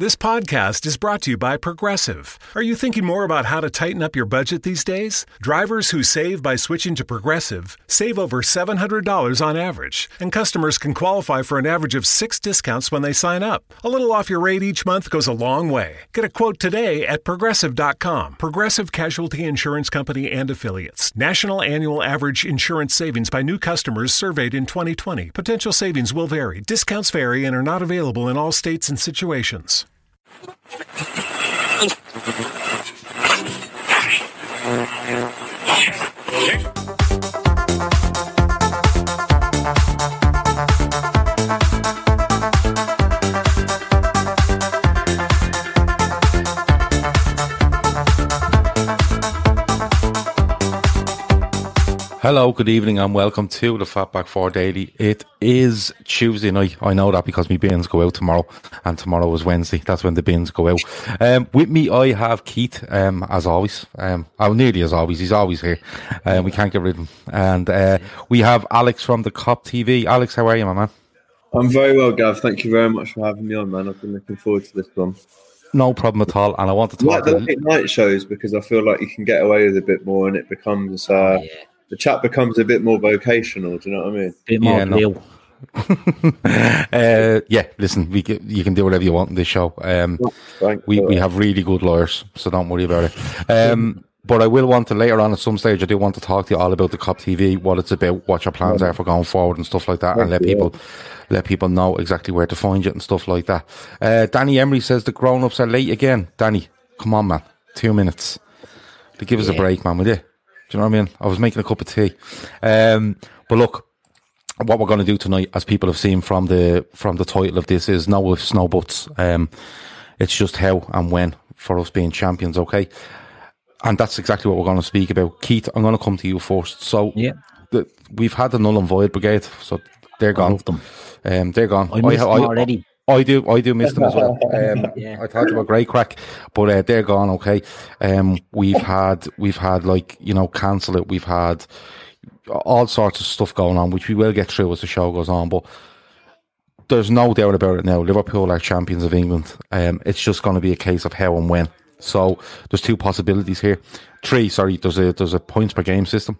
This podcast is brought to you by Progressive. Are you thinking more about how to tighten up your budget these days? Drivers who save by switching to Progressive save over $700 on average, and customers can qualify for an average of six discounts when they sign up. A little off your rate each month goes a long way. Get a quote today at progressive.com. Progressive Casualty Insurance Company and Affiliates. National annual average insurance savings by new customers surveyed in 2020. Potential savings will vary. Discounts vary and are not available in all states and situations. Okay. Hello, good evening, and welcome to the Fatback 4 Daily. It is Tuesday night. I know that because my bins go out tomorrow, and tomorrow is Wednesday. That's when the bins go out. Um, with me, I have Keith, um, as always. Um, oh, nearly as always. He's always here. Um, we can't get rid of him. And uh, we have Alex from the Kop TV. Alex, how are you, my man? I'm very well, Gav. Thank you very much for having me on, man. I've been looking forward to this one. No problem at all. And I want to I like the late night shows because I feel like you can get away with a bit more, and it becomes uh, the chat becomes a bit more vocational. Do you know what I mean? bit more Yeah, no. real. uh, yeah, listen, we can, you can do whatever you want in this show. Um, Thank we, we have really good lawyers, so don't worry about it. Um, but I will want to later on at some stage. I do want to talk to you all about the Kop TV, what it's about, what your plans are for going forward, and stuff like that, and let Thank you. people let people know exactly where to find you and stuff like that. Uh, Danny Emery says the grown ups are late again. Danny, come on, man, two minutes. To give us a break, man, will you? Do you know what I mean? I was making a cup of tea. Um, but look, what we're going to do tonight, as people have seen from the from the title of this, is no ifs, no buts. Um, it's just how and when for us being champions, okay? And that's exactly what we're going to speak about. Keith, I'm going to come to you first. So, Yeah. the, we've had the null and void brigade, so they're gone. love them. Um, they're gone. I ha- them already. I do, I do miss them as well. Um, Yeah. I thought they were great crack, but uh, they're gone. Okay, um, we've had, we've had like you know, cancel it. We've had all sorts of stuff going on, which we will get through as the show goes on. But there's no doubt about it now. Liverpool are champions of England. Um, it's just going to be a case of how and when. So there's two possibilities here. Three, sorry. There's a there's a points per game system,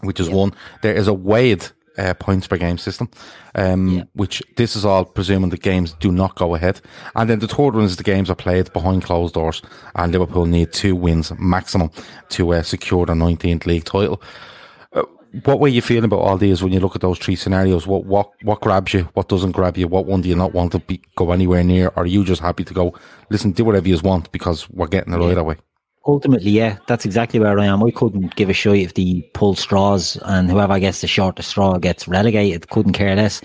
which is one. There is a weighed uh, points per game system, um, which this is all presuming the games do not go ahead. And then the third one is the games are played behind closed doors, and Liverpool need two wins maximum to uh, secure the 19th league title. Uh, what way you feeling about all these when you look at those three scenarios? What what what grabs you? What doesn't grab you? What one do you not want to be, go anywhere near? Or are you just happy to go? Listen, do whatever you want because we're getting it right way. Ultimately, yeah, that's exactly where I am. I couldn't give a shit if they pull straws and whoever gets the shortest straw gets relegated. Couldn't care less.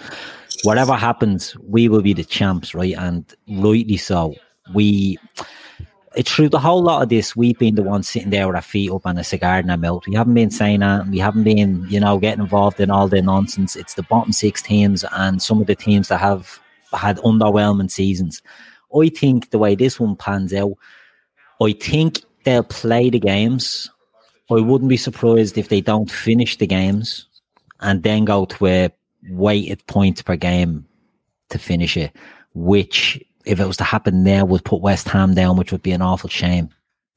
Whatever happens, we will be the champs, right? And rightly so. We, it's through the whole lot of this, we've been the ones sitting there with our feet up and a cigar in our mouth. We haven't been saying that. We haven't been, you know, getting involved in all the nonsense. It's the bottom six teams and some of the teams that have had underwhelming seasons. I think the way this one pans out, I think they'll play the games. I wouldn't be surprised if they don't finish the games and then go to a weighted points per game to finish it, which, if it was to happen there, would put West Ham down, which would be an awful shame.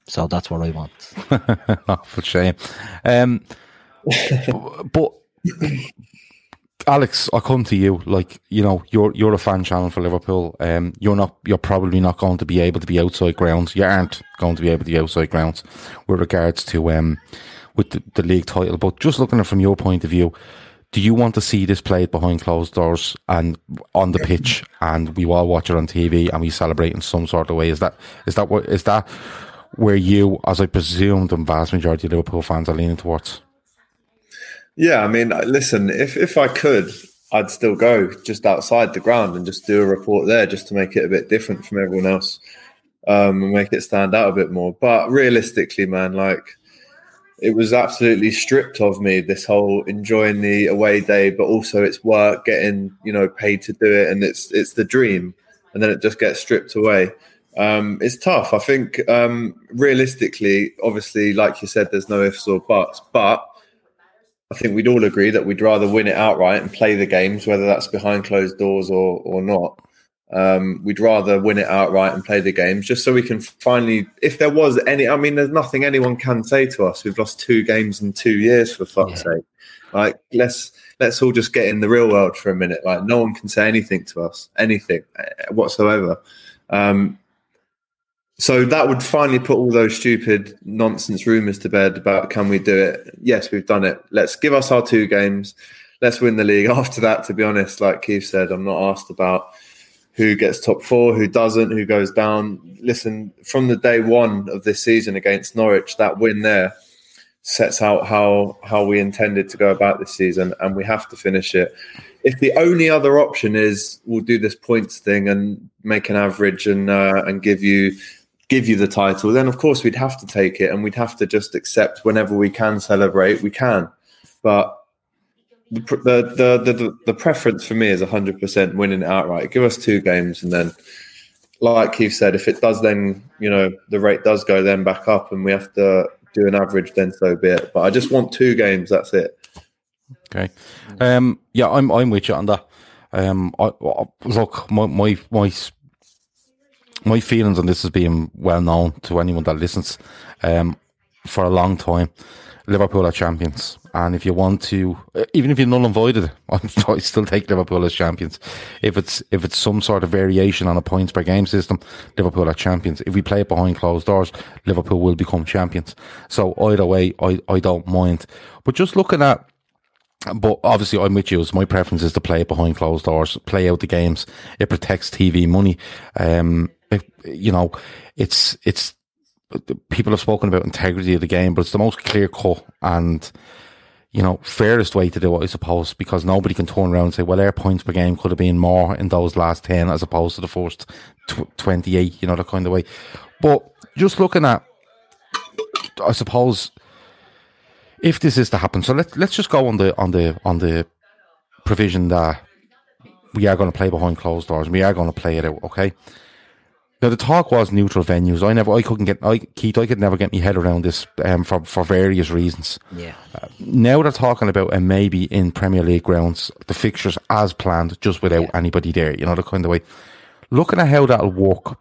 So that's what I want. Awful shame. Um, but Alex, I come to you. Like you know, you're you're a fan channel for Liverpool. Um, you're not. You're probably not going to be able to be outside grounds. You aren't going to be able to be outside grounds with regards to um, with the, the league title. But just looking at it from your point of view, do you want to see this played behind closed doors and on the pitch, and we all watch it on TV and we celebrate in some sort of way? Is that is that what is that where you, as I presume, the vast majority of Liverpool fans are leaning towards? Yeah, I mean, listen, if if I could, I'd still go just outside the ground and just do a report there, just to make it a bit different from everyone else, um, and make it stand out a bit more. But realistically, man, like it was absolutely stripped of me this whole enjoying the away day, but also it's work, getting you know paid to do it, and it's it's the dream, and then it just gets stripped away. Um, it's tough. I think um, realistically, obviously, like you said, there's no ifs or buts, but I think we'd all agree that we'd rather win it outright and play the games, whether that's behind closed doors or or not. Um, we'd rather win it outright and play the games just so we can finally, if there was any, I mean, there's nothing anyone can say to us. We've lost two games in two years, for fuck's yeah. sake. Like, let's let's all just get in the real world for a minute. Like, no one can say anything to us, anything eh, whatsoever. Um, so that would finally put all those stupid nonsense rumors to bed about can we do it? Yes, we've done it. Let's give us our two games. Let's win the league. After that, to be honest, like Keith said, I'm not asked about who gets top four, who doesn't, who goes down. Listen, from the day one of this season against Norwich, that win there sets out how how we intended to go about this season, and we have to finish it if the only other option is we'll do this points thing and make an average and uh, and give you give you the title, then of course we'd have to take it and we'd have to just accept whenever we can celebrate, we can. But the the the the, the preference for me is hundred percent winning it outright. Give us two games and then, like Keith said, if it does, then you know the rate does go then back up and we have to do an average. Then so be it. But I just want two games. That's it. Okay. Um. Yeah, I'm I'm with you that. Um. I, I, look, my my my my feelings on this has been well known to anyone that listens um, for a long time. Liverpool are champions, and if you want to, even if you're null and voided, I still take Liverpool as champions. If it's if it's some sort of variation on a points per game system, Liverpool are champions. If we play it behind closed doors, Liverpool will become champions. So either way, I, I don't mind. But just looking at but obviously, I'm with you. My preference is to play it behind closed doors, play out the games. It protects TV money. Um, you know, it's it's people have spoken about integrity of the game, but it's the most clear cut and you know fairest way to do it, I suppose, because nobody can turn around and say, well, their points per game could have been more in those last ten as opposed to the first tw- twenty eight. You know, that kind of way. But just looking at, I suppose, if this is to happen, so let let's just go on the on the on the provision that we are going to play behind closed doors. We are going to play it out, okay? Now the talk was neutral venues. I never, I couldn't get, I Keith, I could never get my head around this um, for for various reasons. Yeah. Uh, now they're talking about and maybe in Premier League grounds the fixtures as planned, just without yeah. anybody there. You know the kind of way. Looking at how that'll work,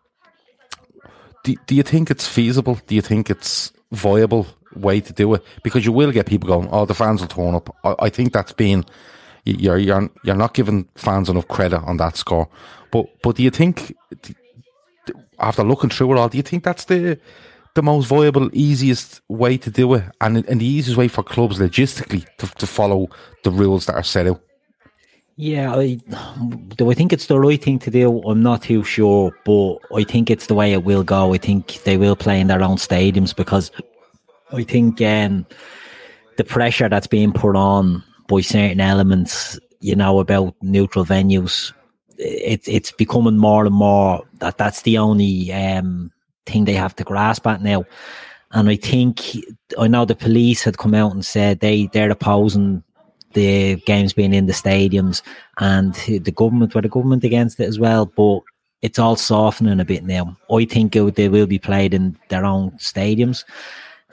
do, do you think it's feasible? Do you think it's viable way to do it? Because you will get people going. Oh, the fans will turn up. I, I think that's been you're you're you're not giving fans enough credit on that score. But but do you think? After looking through it all, do you think that's the the most viable, easiest way to do it, and and the easiest way for clubs logistically to, to follow the rules that are set out? Yeah, I, do I think it's the right thing to do? I'm not too sure, but I think it's the way it will go. I think they will play in their own stadiums because I think um, the pressure that's being put on by certain elements, you know, about neutral venues it's it's becoming more and more that that's the only um, thing they have to grasp at now. And I think I know the police had come out and said they they're opposing the games being in the stadiums, and the government were the government against it as well. But it's all softening a bit now. I think it, they will be played in their own stadiums,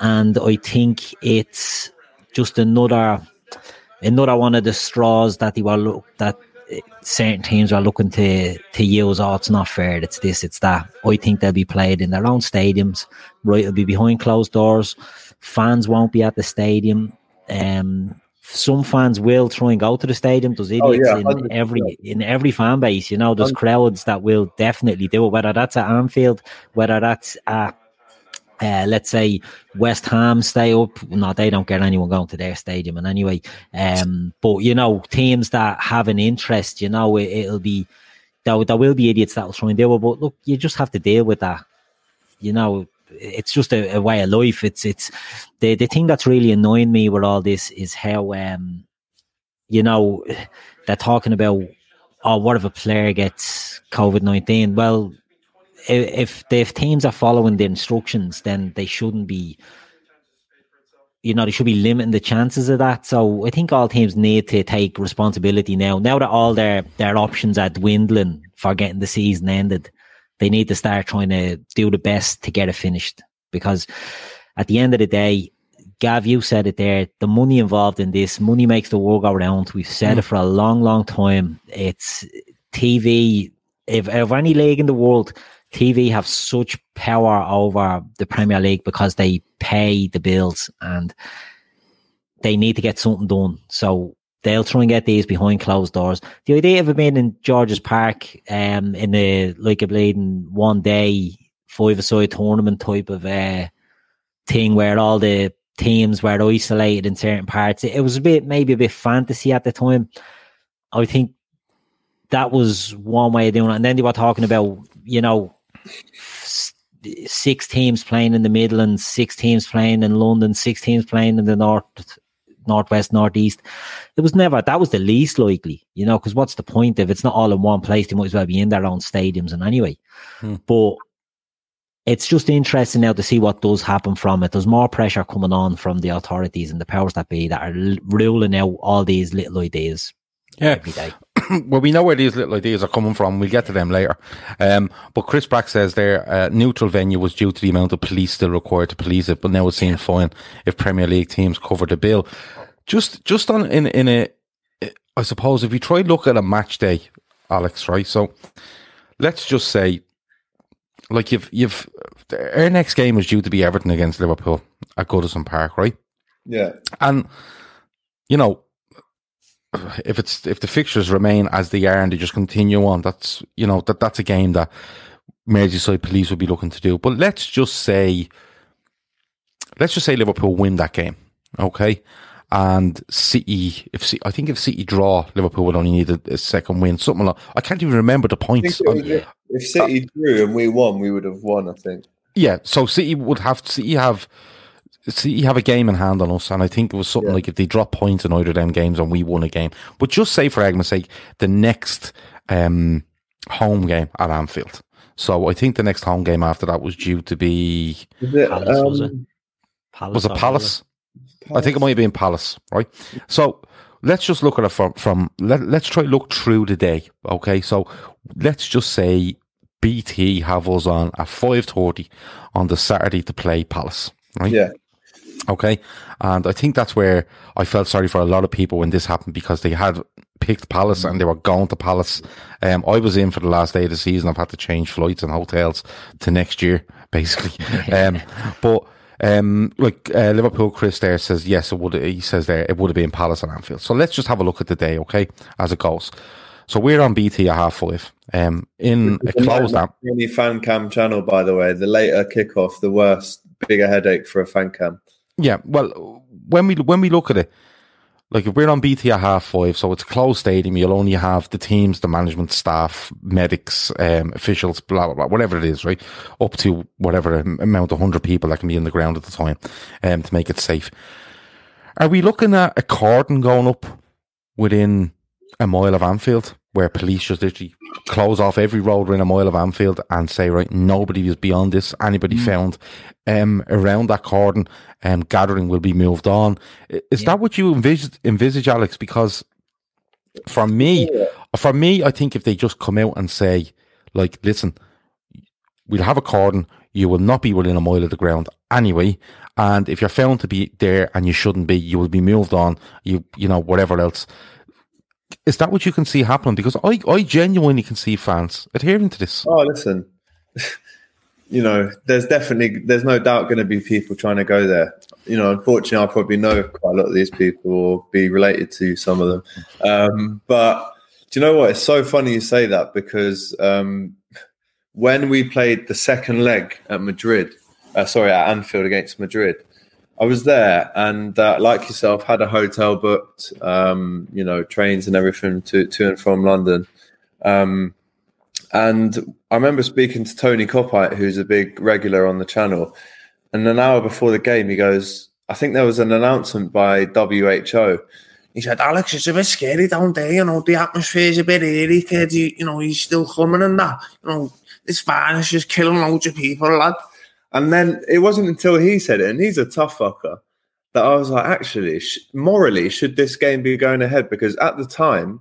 and I think it's just another another one of the straws that they were that certain teams are looking to to use. Oh, it's not fair. It's this. It's that. I think they'll be played in their own stadiums. Right, it'll be behind closed doors. Fans won't be at the stadium. Um, some fans will try and go to the stadium. There's idiots oh, yeah, in every in every fan base. You know, there's crowds that will definitely do it. Whether that's at Anfield, whether that's at uh, let's say West Ham stay up. No, they don't get anyone going to their stadium. And anyway, um, but you know, teams that have an interest, you know, it, will be there, there will be idiots that will try and deal with. But look, you just have to deal with that. You know, it's just a, a, way of life. It's it's the the thing that's really annoying me with all this is how um you know they're talking about oh what if a player gets COVID nineteen? Well, if if teams are following the instructions, then they shouldn't be you know, they should be limiting the chances of that. So I think all teams need to take responsibility now. Now that all their, their options are dwindling for getting the season ended, they need to start trying to do the best to get it finished. Because at the end of the day, Gav, you said it there, the money involved in this, money makes the world go round. We've said mm. it for a long, long time. It's TV. If, if any league in the world TV have such power over the Premier League because they pay the bills and they need to get something done. So they'll try and get these behind closed doors. The idea of it being in George's Park, um, in a like a bleeding one day five aside tournament type of uh, thing where all the teams were isolated in certain parts. It was a bit maybe a bit fantasy at the time. I think that was one way of doing it. And then they were talking about, you know, six teams playing in the Midlands, six teams playing in London, six teams playing in the North, Northwest, Northeast. It was never, that was the least likely, you know, because what's the point if it's not all in one place? They might as well be in their own stadiums and anyway. Hmm. But it's just interesting now to see what does happen from it. There's more pressure coming on from the authorities and the powers that be that are ruling out all these little ideas yeah. every day. well, we know where these little ideas are coming from. We'll get to them later. Um, but Chris Brack says their uh, neutral venue was due to the amount of police still required to police it, but now it seems fine if Premier League teams cover the bill. Just, just on in in a, I suppose if you try look at a match day, Alex, right? So let's just say, like you've you've our next game is due to be Everton against Liverpool at Goodison Park, right? Yeah, and you know if it's if the fixtures remain as they are and they just continue on, that's you know that that's a game that Merseyside Police would be looking to do. But let's just say, let's just say Liverpool win that game, okay? And City, if City, I think if City draw, Liverpool would only need a, a second win, something like. I can't even remember the points. if City uh, drew and we won, we would have won. I think. Yeah, so City would have City have see, you have a game in hand on us, and I think it was something yeah. like if they drop points in either of them games and we won a game. But just say, for argument's sake, the next um, home game at Anfield. So I think the next home game after that was due to be. It, Palace, um, was it? Palace, was it Palace? Palace? I think it might have been Palace, right? So let's just look at it from, from let, let's try look through the day. Okay, so let's just say BT have us on at five thirty on the Saturday to play Palace, right? Yeah. Okay. And I think that's where I felt sorry for a lot of people when this happened because they had picked Palace and they were going to Palace. Um, I was in for the last day of the season. I've had to change flights and hotels to next year, basically. um, but um, like uh, Liverpool, Chris there says yes, it would. He says there it would have been Palace and Anfield. So let's just have a look at the day, okay, as it goes. So we're on BT at half five. Um, in a closed app. Any fan cam channel, by the way, the later kickoff, the worst, bigger headache for a fan cam. Yeah, well, when we when we look at it, like if we're on BT at half five, so it's a closed stadium, you'll only have the teams, the management staff, medics, um, officials, blah blah blah, whatever it is, right? Up to whatever amount of hundred people that can be in the ground at the time, um, to make it safe. Are we looking at a cordon going up within a mile of Anfield? Where police just literally close off every road in a mile of Anfield and say, right, nobody is beyond this. Anybody mm. found um, around that cordon um, gathering will be moved on. Is yeah. that what you envisage, envisage, Alex? Because for me, yeah. for me, I think if they just come out and say, like, listen, we'll have a cordon. You will not be within a mile of the ground anyway. And if you're found to be there and you shouldn't be, you will be moved on. You, you know, whatever else is that what you can see happening? Because I, I genuinely can see fans adhering to this. Oh, listen, you know, there's definitely, there's no doubt going to be people trying to go there. You know, unfortunately, I probably know quite a lot of these people or be related to some of them. Um, but do you know what? It's so funny you say that because um, when we played the second leg at Madrid, uh, sorry, at Anfield against Madrid, I was there, and uh, like yourself, had a hotel booked. Um, you know, trains and everything to to and from London. Um, And I remember speaking to Tony Coppite, who's a big regular on the channel, and an hour before the game, he goes, "I think there was an announcement by WHO." He said, "Alex, it's a bit scary down there. You know, the atmosphere's a bit eerie. Kid, you, you know, he's still coming and that. You know, this virus is killing loads of people, lad." And then it wasn't until he said it, and he's a tough fucker, that I was like, actually, sh- morally, should this game be going ahead? Because at the time,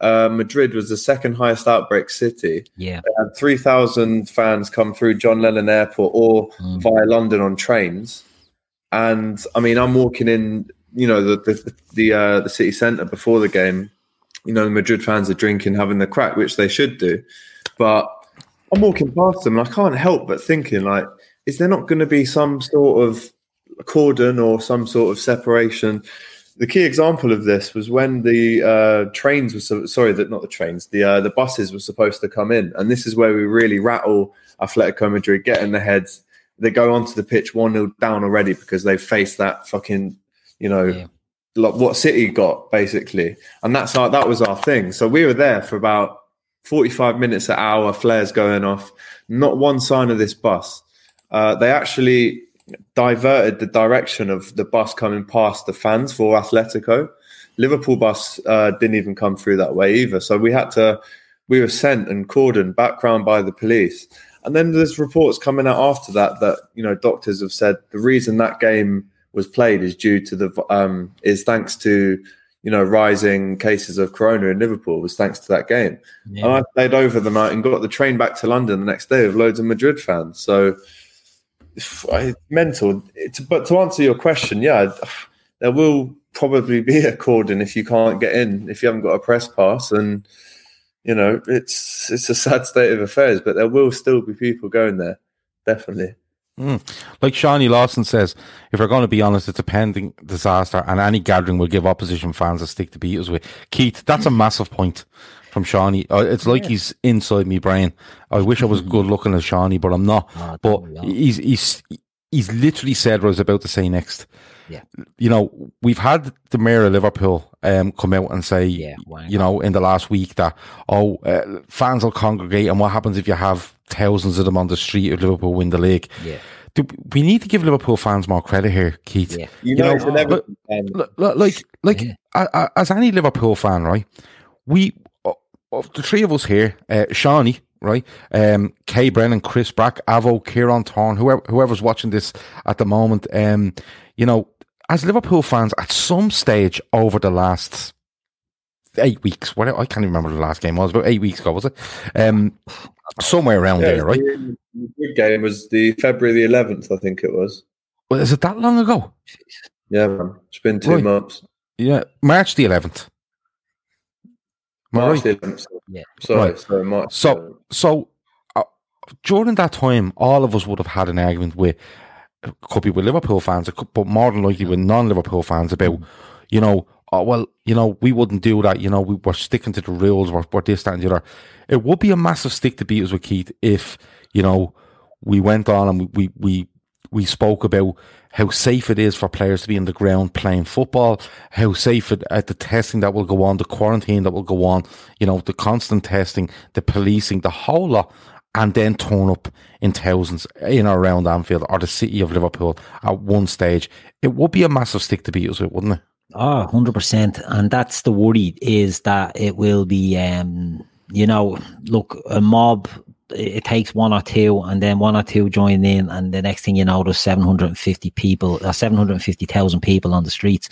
uh, Madrid was the second highest outbreak city. Yeah. Had 3,000 fans come through John Lennon Airport or Mm. via London on trains. And I mean, I'm walking in, you know, the the the, uh, the city centre before the game. You know, the Madrid fans are drinking, having the crack, which they should do. But I'm walking past them, and I can't help but thinking, like, is there not going to be some sort of cordon or some sort of separation? The key example of this was when the uh, trains were so, sorry, that not the trains, the uh, the buses were supposed to come in, and this is where we really rattle Atletico Madrid, get in the heads. They go onto the pitch one 0 down already because they've faced that fucking, you know, Yeah. like what City got basically, and that's our that was our thing. So we were there for about forty five minutes an hour, flares going off, not one sign of this bus. Uh, they actually diverted the direction of the bus coming past the fans for Atletico. Liverpool bus uh, didn't even come through that way either. So we had to, we were sent and cordoned back round by the police. And then there's reports coming out after that that you know doctors have said the reason that game was played is due to the um, is thanks to you know rising cases of corona in Liverpool was thanks to that game. Yeah. And I stayed over the night and got the train back to London the next day with loads of Madrid fans. So it's mental. It's, but to answer your question, yeah, there will probably be a cordon if you can't get in if you haven't got a press pass, and you know it's it's a sad state of affairs. But there will still be people going there, definitely. Hmm. Like Shawnee Lawson says, if we're going to be honest, it's a pending disaster, and any gathering will give opposition fans a stick to beat us with. Keith, that's a massive point from Shawnee. Uh, it's like he's inside me brain. I wish I was good looking as Shawnee, but I'm not. Oh, but don't we all? he's he's he's literally said what I was about to say next. Yeah. You know, we've had the mayor of Liverpool um, come out and say, Yeah, wang you know, in the last week that, oh, uh, fans will congregate, and what happens if you have thousands of them on the street if Liverpool win the league? Yeah. Do, we need to give Liverpool fans more credit here, Keith. Yeah. You know, it's an look- Everton fan. L- l- like, like Yeah. a- a- as any Liverpool fan, right? We, of the three of us here, uh, Shawnee, right? Um, Kay Brennan, Chris Brack, Avo, Kieran Thorne, whoever, whoever's watching this at the moment, um, you know, as Liverpool fans, at some stage over the last eight weeks, whatever, I can't even remember the last game was, about eight weeks ago, was it? Um, somewhere around Yeah, there, right? The the big game was the February the 11th, I think it was. Well, is it that long ago? Yeah, man. It's been two Right. months. Yeah, March the 11th. Am I March right? the 11th. Yeah. Sorry, Right. sorry, March. So, so uh, during that time, all of us would have had an argument with, it could be with Liverpool fans, could, but more than likely with non-Liverpool fans about, you know, oh, well, you know, we wouldn't do that. You know, we were sticking to the rules. We're, we're this, that, and the other. It would be a massive stick to beat us with Keith if, you know, we went on and we, we, we, we spoke about how safe it is for players to be in the ground playing football, how safe it, at the testing that will go on, the quarantine that will go on, you know, the constant testing, the policing, the whole lot, and then turn up in thousands in or around Anfield or the city of Liverpool at one stage. It would be a massive stick to beat us with, wouldn't it? Oh, 100%. And that's the worry is that it will be, um, you know, look, a mob, it takes one or two and then one or two join in. And the next thing you know, there's 750 people, uh, 750,000 people on the streets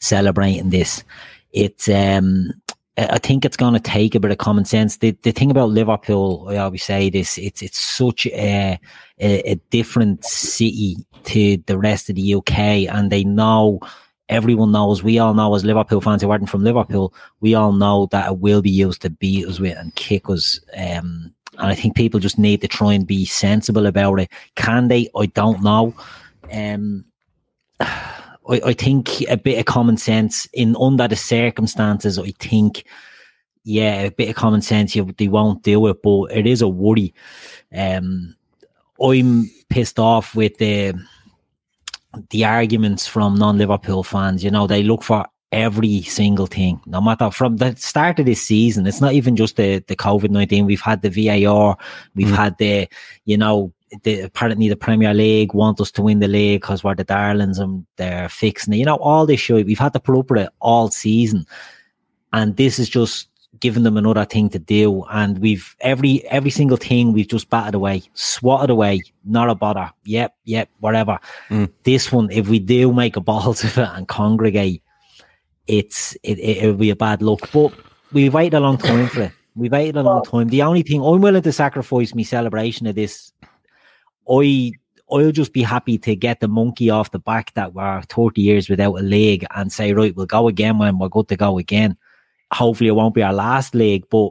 celebrating this. It's, um, I I think it's going to take a bit of common sense. The the thing about Liverpool, I always say this: it's it's such a a, a different city to the rest of the UK, and they know everyone knows. We all know as Liverpool fans who aren't from Liverpool, we all know that it will be used to beat us with and kick us. Um, and I think people just need to try and be sensible about it. Can they? I don't know. Um, I, I think a bit of common sense in under the circumstances. I think, yeah, a bit of common sense. You, they won't do it, but it is a worry. Um, I'm pissed off with the the arguments from non-Liverpool fans. You know, they look for every single thing, no matter from the start of this season. It's not even just the, the COVID 19. We've had the VAR, we've mm. had the, you know, the, apparently the Premier League want us to win the league because we're the darlings and they're fixing it. You know, all this shit. We've had to put up with it all season. And this is just giving them another thing to do. And we've every every single thing we've just batted away, swatted away, not a bother. Yep, yep, whatever. Mm. This one, if we do make a balls of it and congregate, it's it, it will be a bad look. But we waited a long time for it. We waited a long time. The only thing I'm willing to sacrifice my celebration of this, I I'll just be happy to get the monkey off the back that we're 30 years without a leg and say, right, we'll go again when we're good to go again. Hopefully, it won't be our last leg, but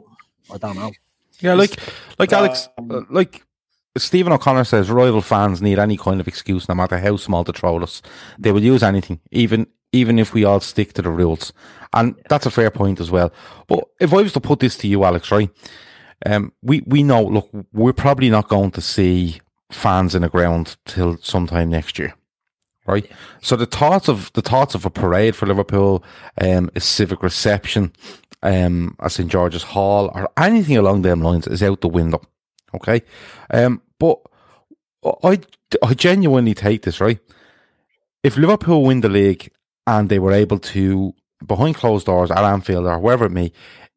I don't know. Yeah, like like Alex, uh, like Stephen O'Connor says, rival fans need any kind of excuse, no matter how small, to troll us. They will use anything, even even if we all stick to the rules. And that's a fair point as well. But if I was to put this to you, Alex, right? Um, we, we know, look, we're probably not going to see fans in the ground till sometime next year. Right. So the thoughts of, the thoughts of a parade for Liverpool, um, a civic reception, um, at St. George's Hall or anything along them lines is out the window. Okay. Um, but I, I genuinely take this, right? If Liverpool win the league and they were able to, behind closed doors at Anfield or wherever it may,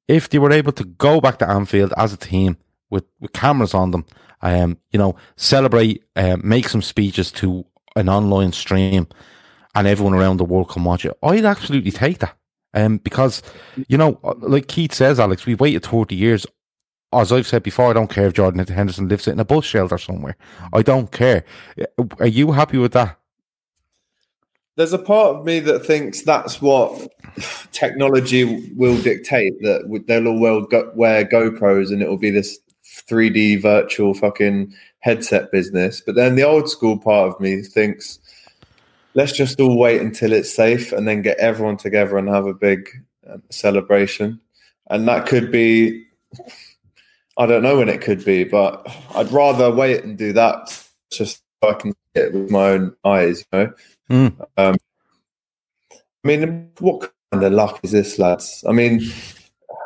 if they were able to go back to Anfield as a team with, with cameras on them, um, you know, celebrate, uh, make some speeches to an online stream and everyone around the world can watch it, I'd absolutely take that. Um, because, you know, like Keith says, Alex, we've waited 40 years. As I've said before, I don't care if Jordan Henderson lives in a bus shelter somewhere. I don't care. Are you happy with that? There's a part of me that thinks that's what technology will dictate. That they'll all go, wear GoPros and it will be this 3D virtual fucking headset business. But then the old school part of me thinks, let's just all wait until it's safe and then get everyone together and have a big um, celebration. And that could be, I don't know when it could be, but I'd rather wait and do that just so I can see it with my own eyes, you know. Mm. Um, I mean, what kind of luck is this, lads? I mean,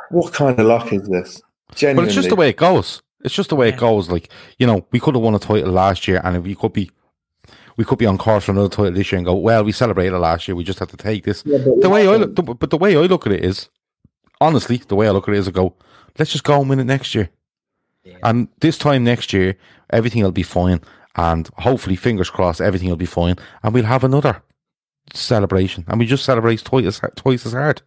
what kind of luck is this? Genuinely. But it's just the way it goes. It's just the way it goes. Like you know, we could have won a title last year, and we could be, we could be on course for another title this year, and go, well, we celebrated last year. We just have to take this. Yeah, the way I look, the, but the way I look at it is, honestly, the way I look at it is, I go, let's just go and win it next year. Yeah. And this time next year, everything will be fine and hopefully, fingers crossed, everything will be fine, and we'll have another celebration, and we just celebrate twice as twice as hard.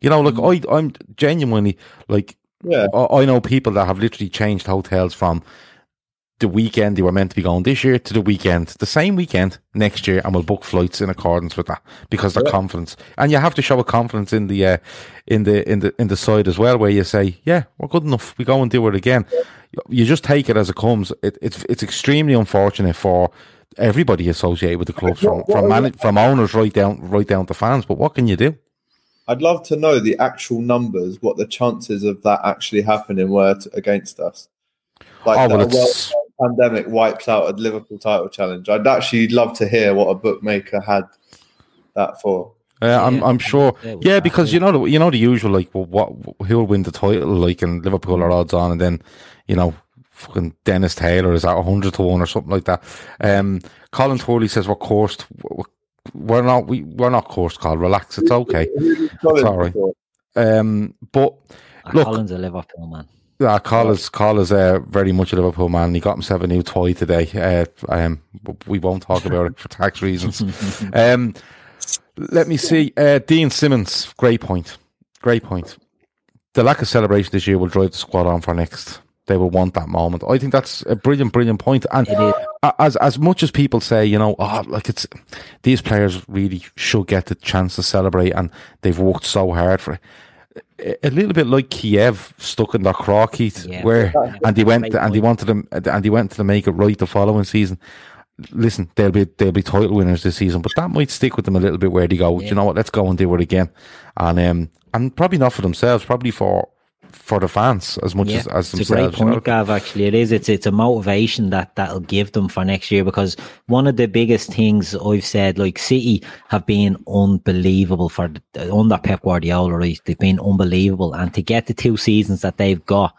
You know, like mm. I, I'm genuinely like, yeah, I, I know people that have literally changed hotels from the weekend they were meant to be going this year to the weekend, the same weekend next year, and we'll book flights in accordance with that because they're yeah. confidence. And you have to show a confidence in the uh, in the in the in the side as well, where you say, "Yeah, we're good enough. We go and do it again." You just take it as it comes. It, it's it's extremely unfortunate for everybody associated with the club, from from, man, from owners right down right down to fans. But what can you do? I'd love to know the actual numbers, what the chances of that actually happening were to, against us. Like oh, well, that pandemic wipes out a Liverpool title challenge. I'd actually love to hear what a bookmaker had that for. Uh, I'm I'm sure. Yeah, because you know the you know the usual like well, what who will win the title like and Liverpool are odds on and then you know fucking Dennis Taylor is at hundred to one or something like that. Um, Colin Thorley says we're coursed. We're not we we're not coursed. Call relax. It's okay. Sorry. Um, but look, Colin's a Liverpool man. Yeah, Carl is Carl is uh, very much a Liverpool man. He got himself a new toy today. Uh, um, we won't talk about it for tax reasons. um, let me see. Uh, Dean Simmons, great point. Great point. The lack of celebration this year will drive the squad on for next. They will want that moment. I think that's a brilliant, brilliant point. And as as much as people say, you know, oh, like it's these players really should get the chance to celebrate, and they've worked so hard for it a little bit like Kiev stuck in their crocky, yeah. where and he went and they wanted them and they went to make it right the following season. Listen, they'll be they'll be title winners this season, but that might stick with them a little bit where they go. Yeah. You know what? Let's go and do it again, and um and probably not for themselves, probably for for the fans as much Yeah, as, as it's a great themselves. you know? point, Gav. Actually, it is. It's it's a motivation that that'll give them for next year because one of the biggest things I've said, like City have been unbelievable for under Pep Guardiola. Right, they've been unbelievable, and to get the two seasons that they've got,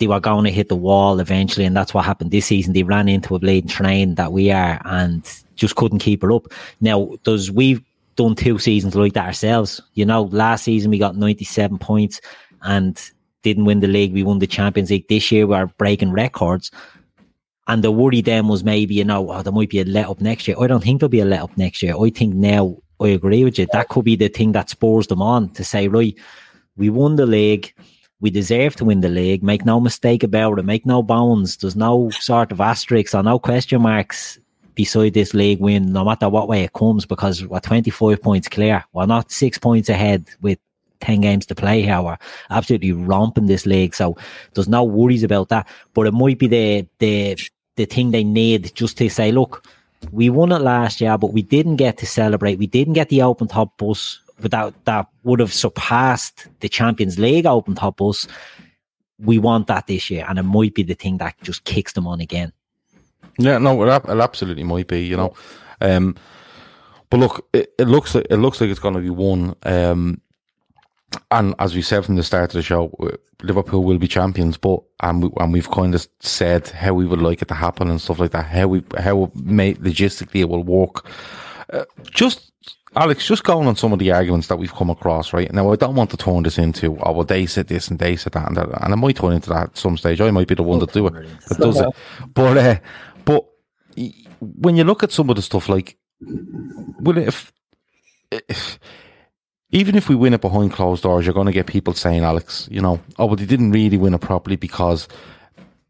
they were going to hit the wall eventually, and that's what happened this season. They ran into a bleeding train that we are, and just couldn't keep it up. Now, does we've done two seasons like that ourselves? You know, last season we got ninety seven points and didn't win the league. We won the Champions League this year. We're breaking records. And the worry then was maybe, you know, oh, there might be a let up next year. I don't think there'll be a let up next year. I think now I agree with you. That could be the thing that spurs them on to say, right, we won the league. We deserve to win the league. Make no mistake about it. Make no bones. There's no sort of asterisks or no question marks beside this league win, no matter what way it comes, because we're 25 points clear. We're not six points ahead with 10 games to play here. We're absolutely romping this league. So there's no worries about that. But it might be the, the, the thing they need just to say, look, we won it last year, but we didn't get to celebrate. We didn't get the open top bus without that would have surpassed the Champions League open top bus. We want that this year, and it might be the thing that just kicks them on again. Yeah, no, it, absolutely might be, you know. Um, but look, it, it looks like it looks like it's going to be one. Um, and as we said from the start of the show, uh, Liverpool will be champions. But and we, and we've kind of said how we would like it to happen and stuff like that. How we how may, logistically it will work. Uh, just Alex, just going on some of the arguments that we've come across, right? Now, I don't want to turn this into, oh, well, they said this and they said that and that, and I might turn into that at some stage. I might be the one to do it, that does it. But, uh, but when you look at some of the stuff, like, well, if, if even if we win it behind closed doors, you're going to get people saying, Alex, you know, oh, but they didn't really win it properly because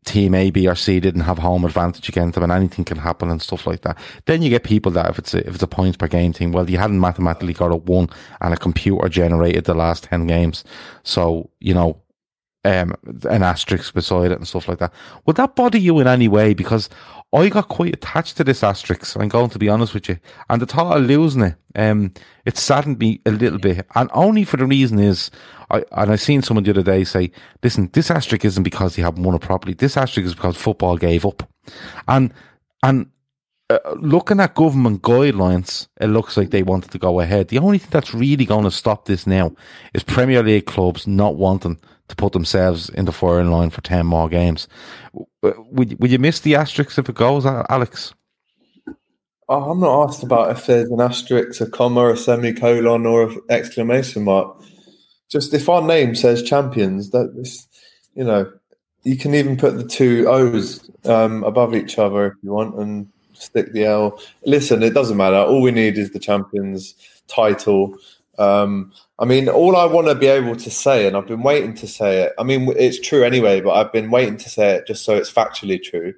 team A, B, or C didn't have home advantage against them, and anything can happen and stuff like that. Then you get people that if it's a, if it's a points per game thing, well, you hadn't mathematically got a one, and a computer generated the last ten games, so you know, um, an asterisk beside it and stuff like that. Would that bother you in any way? Because I got quite attached to this asterisk. I'm going to be honest with you, and the thought of losing it, um, it saddened me a little bit, and only for the reason is. I, and I seen someone the other day say, listen, this asterisk isn't because they haven't won it properly. This asterisk is because football gave up. And, and, uh, looking at government guidelines, it looks like they wanted to go ahead. The only thing that's really going to stop this now is Premier League clubs not wanting to put themselves in the firing line for 10 more games. Would, would you miss the asterisk if it goes, Alex? Oh, I'm not asked about if there's an asterisk, a comma, a semicolon, or an exclamation mark. Just if our name says champions, that is, you know, you can even put the two O's um, above each other if you want, and stick the L. Listen, it doesn't matter. All we need is the champions title. Um, I mean, all I want to be able to say, and I've been waiting to say it. I mean, it's true anyway, but I've been waiting to say it just so it's factually true.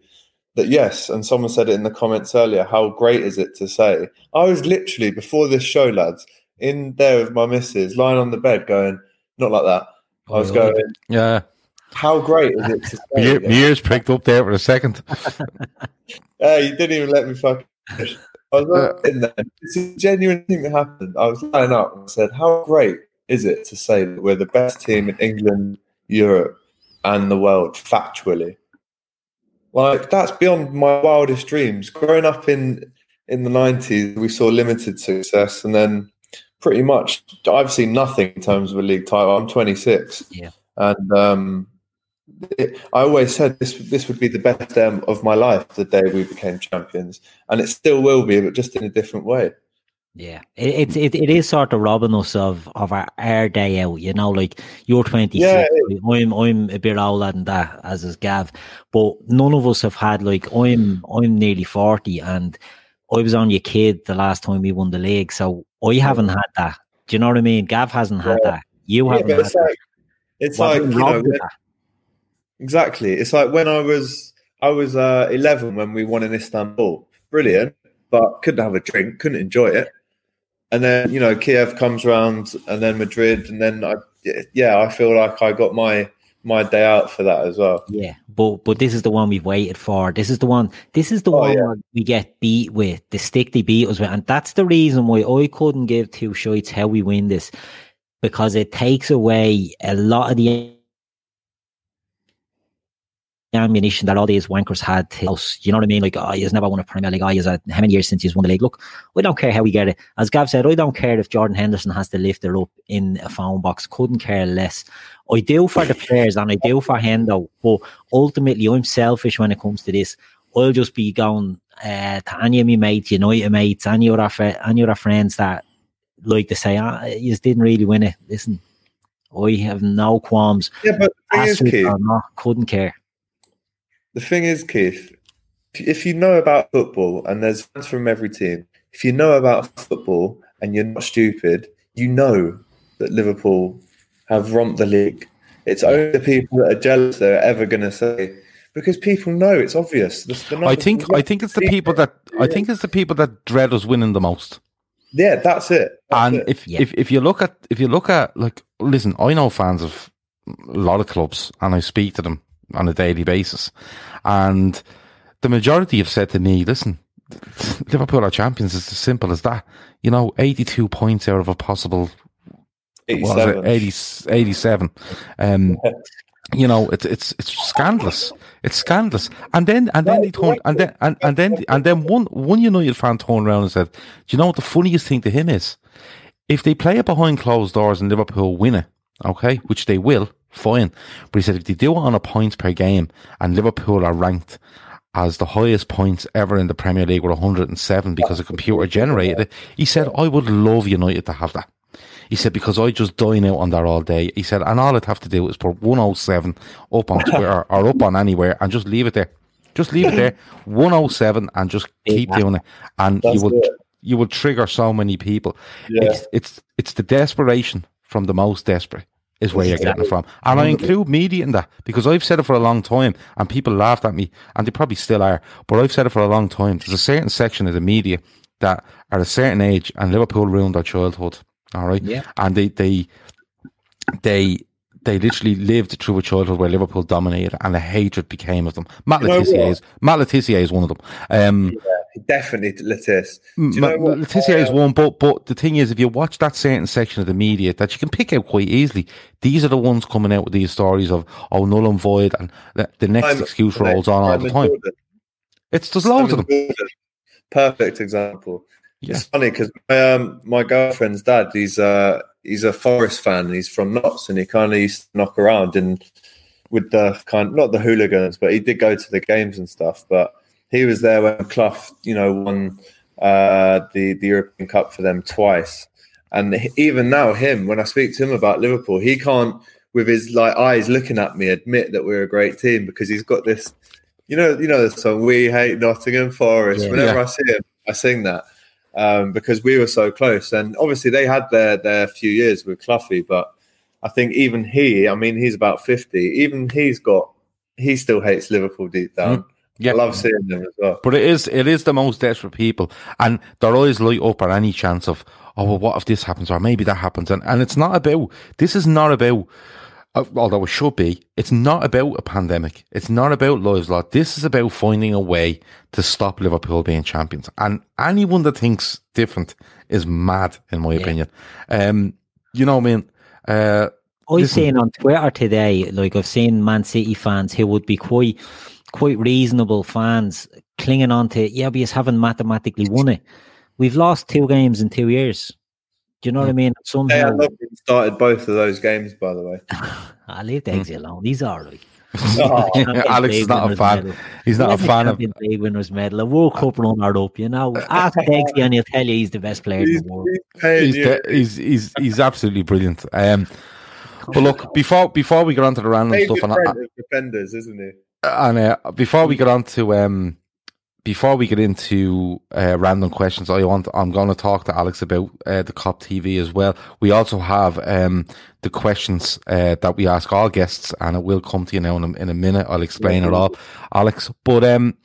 That yes, and someone said it in the comments earlier. How great is it to say? I was literally before this show, lads, in there with my missus, lying on the bed, going not like that. I was going, Yeah. how great is it to say? My ear- ears pricked up there for a second. Hey, you didn't even let me fucking. Finish. I was in there. It's a genuine thing that happened. I was lying up and said, "How great is it to say that we're the best team in England, Europe, and the world factually?" Like that's beyond my wildest dreams. Growing up in in the nineties, we saw limited success, and then pretty much I've seen nothing in terms of a league title. I'm 26, Yeah. and um, it, I always said this this would be the best day of my life the day we became champions, and it still will be, but just in a different way. Yeah, it, it it is sort of robbing us of of our, our day out. You know, like you're 26, Yeah, I'm I'm a bit older than that, as is Gav. But none of us have had like I'm I'm nearly 40, and I was only a kid the last time we won the league, so I haven't had that. Do you know what I mean? Gav hasn't had Yeah. that. You Yeah, haven't it's that. like it's like you know, robbed of when- that. Exactly. It's like when I was I was uh, 11 when we won in Istanbul. Brilliant, but couldn't have a drink, couldn't enjoy it. And then you know Kiev comes around, and then Madrid, and then I yeah I feel like I got my my day out for that as well. Yeah, but but this is the one we've waited for. This is the one. This is the Oh, one yeah. we get beat with the stick they beat us with, and that's the reason why I couldn't give two shites how we win this because it takes away a lot of the ammunition that all these wankers had to us. You know what I mean? Like, oh, he's never won a Premier League. Oh, he's had how many years since he's won the league? Look, we don't care how we get it. As Gav said, I don't care if Jordan Henderson has to lift it up in a phone box. Couldn't care less. I do for the players and I do for Hendo, but ultimately I'm selfish when it comes to this. I'll just be going uh, to any of my mates, United mates, any other, fr- any other friends that like to say, ah, you didn't really win it. Listen, I have no qualms. Yeah, but is, Keith, not, couldn't care. The thing is, Keith, if you know about football and there's fans from every team, if you know about football and you're not stupid, you know that Liverpool have romped the league. It's only the people that are jealous that are ever going to say because people know it's obvious. The, the I think I think it's the people that I think it's the people that dread us winning the most. yeah, that's it. That's and it. if, Yeah. if if you look at if you look at like listen, I know fans of a lot of clubs and I speak to them on a daily basis. And the majority have said to me, listen, Liverpool are champions, it's as simple as that. You know, eighty two points out of a possible what was it, 87. 80, 87. Um you know, it's it's it's scandalous. It's scandalous. And then and then he turned and then and, and then and then one one United fan turned around and said, Do you know what the funniest thing to him is? If they play it behind closed doors and Liverpool win it, okay, which they will, fine. But he said if they do it on a points per game and Liverpool are ranked as the highest points ever in the Premier League with 107 because a computer generated it, he said, I would love United to have that. He said, because I just dine out on that all day. He said, and all I'd have to do is put 107 up on Twitter or up on anywhere and just leave it there. Just leave it there. 107 and just keep doing it. And you will, it. you will trigger so many people. Yeah. It's, it's, it's the desperation from the most desperate is where you're getting it from. And I include media in that because I've said it for a long time and people laughed at me and they probably still are. But I've said it for a long time. There's a certain section of the media that are a certain age and Liverpool ruined their childhood. All right. Yeah. And they, they, they, they literally lived through a childhood where Liverpool dominated and a hatred became of them. Matt You Le Tissier is, Matt Le Tissier is one of them. Um, Definitely, Le Tiss. Do you Ma- know what? Le Tissier is one, but but the thing is, if you watch that certain section of the media that you can pick out quite easily, these are the ones coming out with these stories of oh null and void, and the, the next Simon- excuse rolls on all the time. Jordan. It's there's loads of them. Jordan. Perfect example. Yeah. It's funny because my, um, my girlfriend's dad, he's uh, he's a Forest fan. He's from Notts, and he kind of used to knock around and with the kind, not the hooligans, but he did go to the games and stuff. But he was there when Clough, you know, won uh, the the European Cup for them twice. And even now, him when I speak to him about Liverpool, he can't, with his like eyes looking at me, admit that we're a great team because he's got this. You know, you know the song "We Hate Nottingham Forest." Yeah. Whenever Yeah. I see him, I sing that um, because we were so close. And obviously, they had their their few years with Cloughie, but I think even he, I mean, he's about fifty. Even he's got, he still hates Liverpool deep down. Yeah. I love seeing them as well. But it is it is the most desperate people, and they're always light up at any chance of oh well, what if this happens or maybe that happens, and and it's not about this is not about. uh, Although it should be, it's not about a pandemic. It's not about lives lost. This is about finding a way to stop Liverpool being champions. And anyone that thinks different is mad, in my opinion. Um, you know, what I mean, uh, I've Listen. seen on Twitter today, like I've seen Man City fans who would be quite, quite reasonable fans clinging on to, yeah, we just haven't mathematically won it. We've lost two games in two years. Do you know what I mean? Hey, I Somehow, love that started both of those games, by the way. I leave the eggs alone. He's all right. Oh, Alex is not a fan. He's not a fan of. Champions League winners medal, a World Cup runner up. You know, ask Eggsy and he'll tell you he's the best player in he's, the world. he's He's, de- he's he's he's absolutely brilliant. Um, but look, before before we get on to the random David stuff, and, Brent of defenders, isn't he? And uh, before we get on to um, before we get into uh, random questions, I want I'm going to talk to Alex about uh, the Kop TV as well. We also have um, the questions uh, that we ask all guests, and it will come to you now in a, in a minute. I'll explain it all, Alex. But um,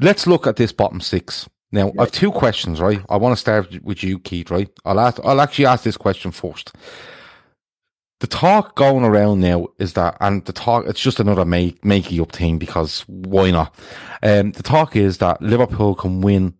let's look at this bottom six. Now, I have two questions, right? I want to start with you, Keith, right? I'll ask, I'll actually ask this question first. The talk going around now is that, and the talk, it's just another make, makey up thing because why not? Um, the talk is that Liverpool can win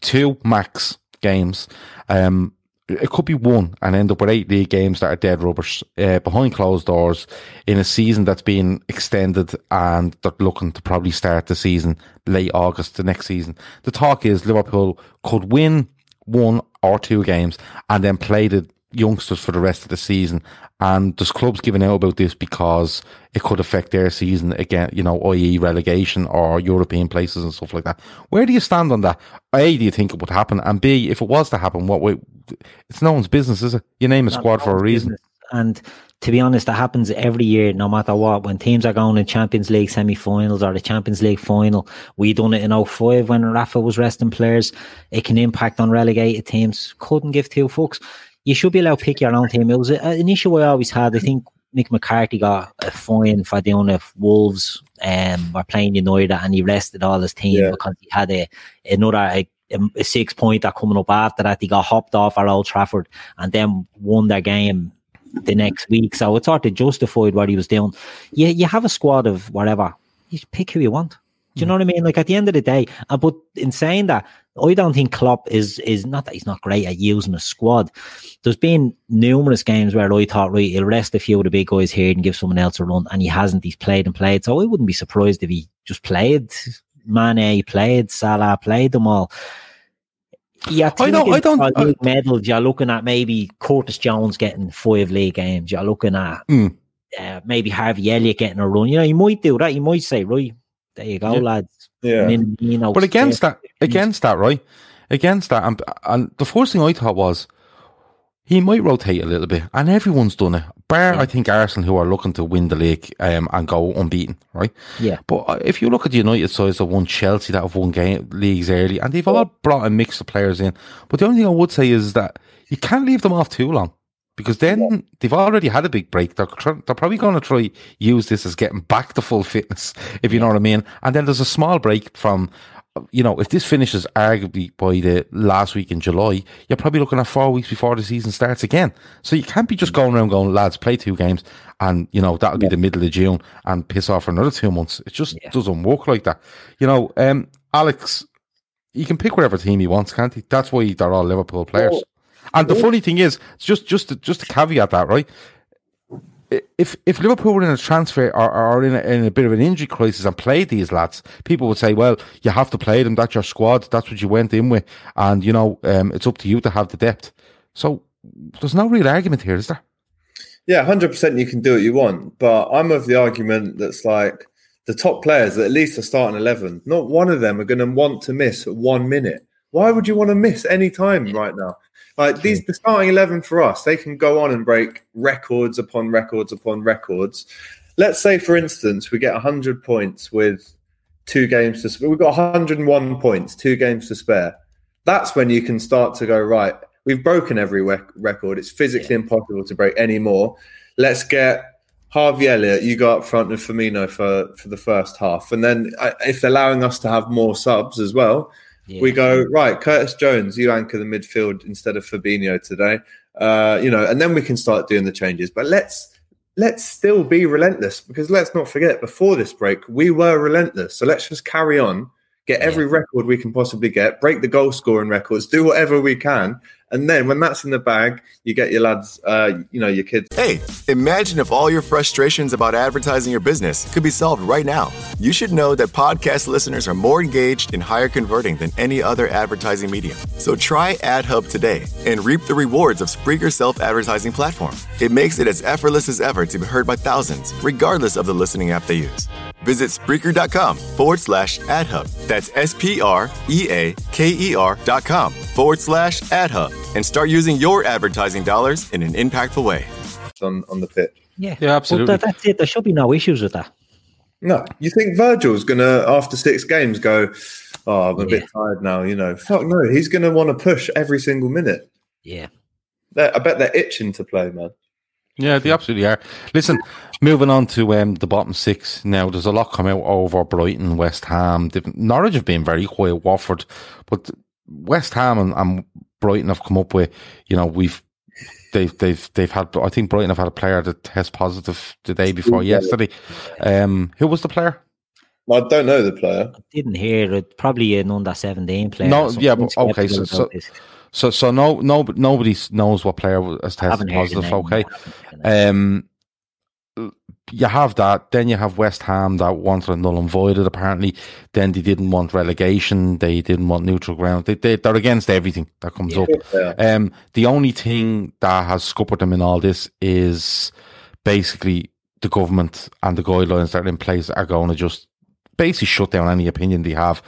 two max games, um, it could be one and end up with eight league games that are dead rubbers uh, behind closed doors in a season that's been extended and they're looking to probably start the season late August the next season. The talk is Liverpool could win one or two games and then play the youngsters for the rest of the season. And there's clubs giving out about this because it could affect their season again, you know, i.e. relegation or European places and stuff like that. Where do you stand on that? A, do you think it would happen? And B, if it was to happen, what way? It's no one's business, is it? You name a squad for a reason. And to be honest, that happens every year, no matter what. When teams are going in Champions League semi-finals or the Champions League final, we done it in 05 when Rafa was resting players. It can impact on relegated teams. Couldn't give two fucks you should be allowed to pick your own team. It was an issue I always had. I think Mick McCarthy got a fine for doing if Wolves um, were playing United and he rested all his team yeah. because he had a another a, a six pointer coming up after that. He got hopped off at Old Trafford and then won their game the next week. So it's hard to justify what he was doing. You you have a squad of whatever. You pick who you want. Do you know what I mean? Like at the end of the day, uh, but in saying that, I don't think Klopp is is not that he's not great at using a squad. There's been numerous games where I thought, right, he'll rest a few of the big guys here and give someone else a run, and he hasn't. He's played and played, so I wouldn't be surprised if he just played. Mane played, Salah played them all. Yeah, I don't. I don't. I, medals. You're looking at maybe Curtis Jones getting five league games. You're looking at mm. uh, maybe Harvey Elliott getting a run. You know, he might do that. He might say, right, there you go, yeah. lads. Yeah. you know, but against that, against that, right? Against that, and, and the first thing I thought was he might rotate a little bit, and everyone's done it. Bar, yeah. I think Arsenal, who are looking to win the league um, and go unbeaten, right? Yeah. But uh, if you look at the United sides of one Chelsea that have won game leagues early, and they've all brought a mix of players in. But the only thing I would say is that you can't leave them off too long because then yeah. they've already had a big break. They're, they're probably going to try use this as getting back to full fitness, if you know what I mean. And then there's a small break from, you know, if this finishes arguably by the last week in July, you're probably looking at four weeks before the season starts again. So you can't be just going around going, lads, play two games, and you know that'll be the middle of June and piss off for another two months. It just yeah. doesn't work like that. You know, um, Alex, he can pick whatever team he wants, can't he? That's why they're all Liverpool players. Well, and the funny thing is, just just to, just to caveat that, right? If if Liverpool were in a transfer or, or in, a, in a bit of an injury crisis and played these lads, people would say, "Well, you have to play them. That's your squad. That's what you went in with, and you know um, it's up to you to have the depth." So there's no real argument here, is there? Yeah, hundred percent. You can do what you want, but I'm of the argument that's like the top players, at least are starting eleven. Not one of them are going to want to miss one minute. Why would you want to miss any time right now? Like these, the starting eleven for us, they can go on and break records upon records upon records. Let's say, for instance, we get hundred points with two games to spare. We've got 101 points, two games to spare. That's when you can start to go right. We've broken every rec- record. It's physically yeah. impossible to break any more. Let's get Harvey Elliott. You go up front with Firmino for for the first half, and then uh, if they're allowing us to have more subs as well, yeah. We go right, Curtis Jones, you anchor the midfield instead of Fabinho today. Uh, you know, and then we can start doing the changes. But let's let's still be relentless because let's not forget before this break we were relentless. So let's just carry on, get every yeah. record we can possibly get, break the goal scoring records, do whatever we can, and then when that's in the bag, you get your lads, uh, you know, your kids. Hey, imagine if all your frustrations about advertising your business could be solved right now. You should know that podcast listeners are more engaged and higher converting than any other advertising medium. So try AdHub today and reap the rewards of Spreaker's self advertising platform. It makes it as effortless as ever to be heard by thousands, regardless of the listening app they use. Visit Spreaker.com forward slash AdHub. That's S P R E A K E R dot com forward slash AdHub and start using your advertising dollars in an impactful way. On, on the pitch. Yeah, yeah, absolutely. That, that's it. There should be no issues with that. No, you think Virgil's gonna after six games go? Oh, I'm a yeah. bit tired now. You know, fuck no. He's gonna want to push every single minute. Yeah, they're, I bet they're itching to play, man. Yeah, they absolutely are. Listen, moving on to um, the bottom six now. There's a lot come out over Brighton, West Ham. They've, Norwich have been very quiet. Watford, but West Ham and, and Brighton have come up with, you know, we've they've they've they've had. I think Brighton have had a player that test positive the day before yesterday. Um, who was the player? I don't know the player. I didn't hear it. Probably an under seventeen player. No, yeah, but okay. So, so, So so no no nobody knows what player has tested Haven't heard the positive. Okay, haven't heard the name. um, you have that. Then you have West Ham that wanted a null and voided. Apparently, then they didn't want relegation. They didn't want neutral ground. They, they they're against everything that comes up. Yeah. Um, the only thing that has scuppered them in all this is basically the government and the guidelines that are in place are going to just basically shut down any opinion they have.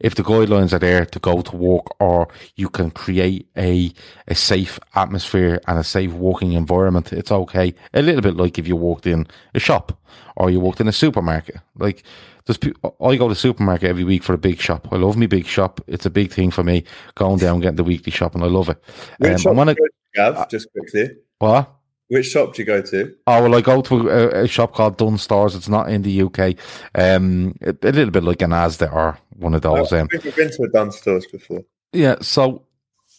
If the guidelines are there to go to work, or you can create a a safe atmosphere and a safe working environment, it's okay. A little bit like if you walked in a shop or you walked in a supermarket. Like there's, pe- I go to the supermarket every week for a big shop. I love me big shop. It's a big thing for me. Going down, getting the weekly shop, and I love it. Which Um, shop I, go just quickly? what? Which shop do you go to? Oh well, I go to a, a shop called Dunnes Stores. It's not in the UK. Um, a, a little bit like an Asda or one of those. Um, I've been to a Dunnes stores before. yeah. So,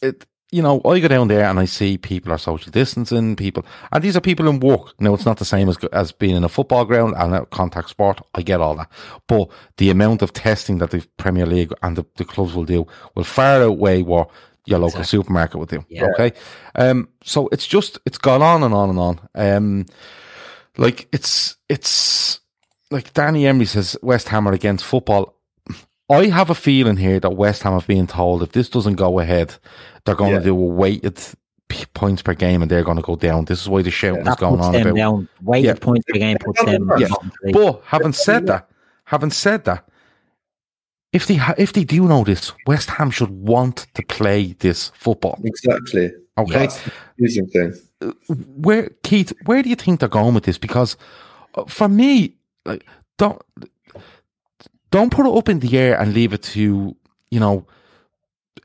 it you know, I go down there and I see people are social distancing. People, and these are people in work. Now, it's not the same as as being in a football ground and a contact sport. I get all that, but the amount of testing that the Premier League and the, the clubs will do will far outweigh what your local supermarket with you. Yeah. Okay, um, so it's just it's gone on and on and on. Um, like it's it's like Danny Emery says West Ham are against football. I have a feeling here that West Ham have been told if this doesn't go ahead, they're going Yeah. to do a weighted points per game and they're going to go down. This is why the shouting is going puts on them about. down. Weighted Yeah. points per game puts them. Yeah. But having said that, having said that, if they ha- if they do know this, West Ham should want to play this football. Exactly. Okay, That's thing. where Keith, where do you think they're going with this? Because uh, for me, like don't don't put it up in the air and leave it to you know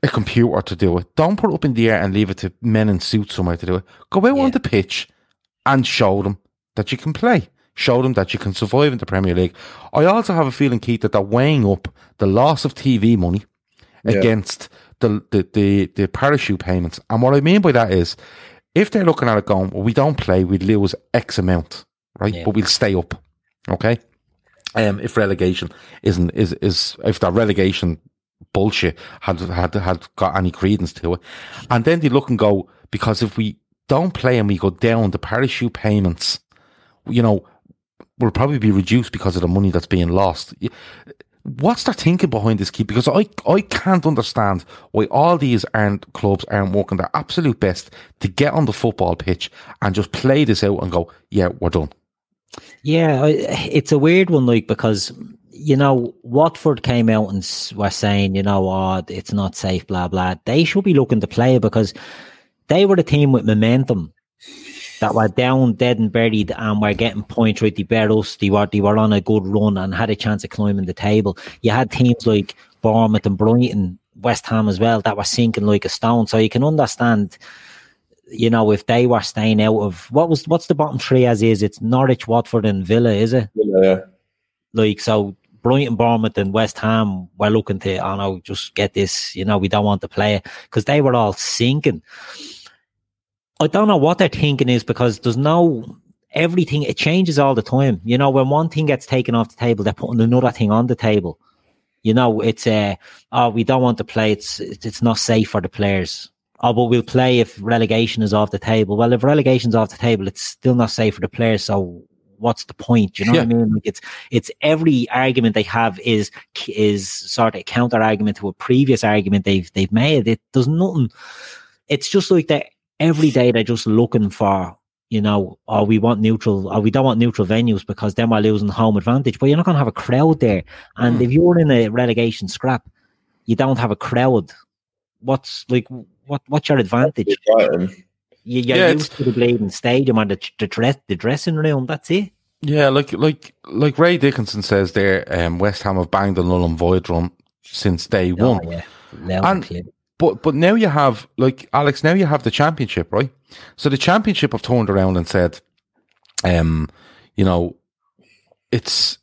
a computer to do it. Don't put it up in the air and leave it to men in suits somewhere to do it. Go out Yeah. on the pitch and show them that you can play. Show them that you can survive in the Premier League. I also have a feeling, Keith, that they're weighing up the loss of TV money Yeah. against the, the, the, the parachute payments. And what I mean by that is, if they're looking at it going, well, we don't play, we'd lose X amount, right? Yeah. But we'll stay up. Okay. Um, if relegation isn't, is, is, if that relegation bullshit had, had, had got any credence to it. And then they look and go, because if we don't play and we go down, the parachute payments, you know, will probably be reduced because of the money that's being lost. What's their thinking behind this key? Because I, I can't understand why all these aren't clubs aren't working their absolute best to get on the football pitch and just play this out and go, yeah, we're done. Yeah, it's a weird one, like because you know Watford came out and were saying, you know, oh, it's not safe, blah blah. They should be looking to play because they were the team with momentum that were down, dead and buried, and were getting points right. They beat us. They were they were on a good run and had a chance of climbing the table. You had teams like Bournemouth and Brighton, West Ham as well that were sinking like a stone. So you can understand you know, if they were staying out of what was what's the bottom three as is? It's Norwich, Watford, and Villa, is it? Yeah. Like so, Brighton, Bournemouth, and West Ham were looking to, oh know, just get this. You know, we don't want to play it because they were all sinking. I don't know what they're thinking is because there's no everything. It changes all the time. You know, when one thing gets taken off the table, they're putting another thing on the table. You know, it's uh, oh, we don't want to play. It's it's not safe for the players. Oh, but we'll play if relegation is off the table. Well, if relegation's off the table, it's still not safe for the players. So what's the point? You know what I mean? Like it's it's every argument they have is is sort of a counter argument to a previous argument they've they've made. It does nothing. It's just like that every day they're just looking for you know, or we want neutral, or we don't want neutral venues because then we're losing home advantage. But you're not going to have a crowd there. And if you're in a relegation scrap, you don't have a crowd. What's like, what what's your advantage? Brighton. You, you're Yeah, used to the Bladen Stadium and the, the dress, the dressing room. That's it. Yeah, like like like Ray Dickinson says there, um, West Ham have banged the null and void drum since day one. Oh, yeah. And And clear. But but now you have like Alex, now you have the championship, right? So the championship have turned around and said, um, you know, it's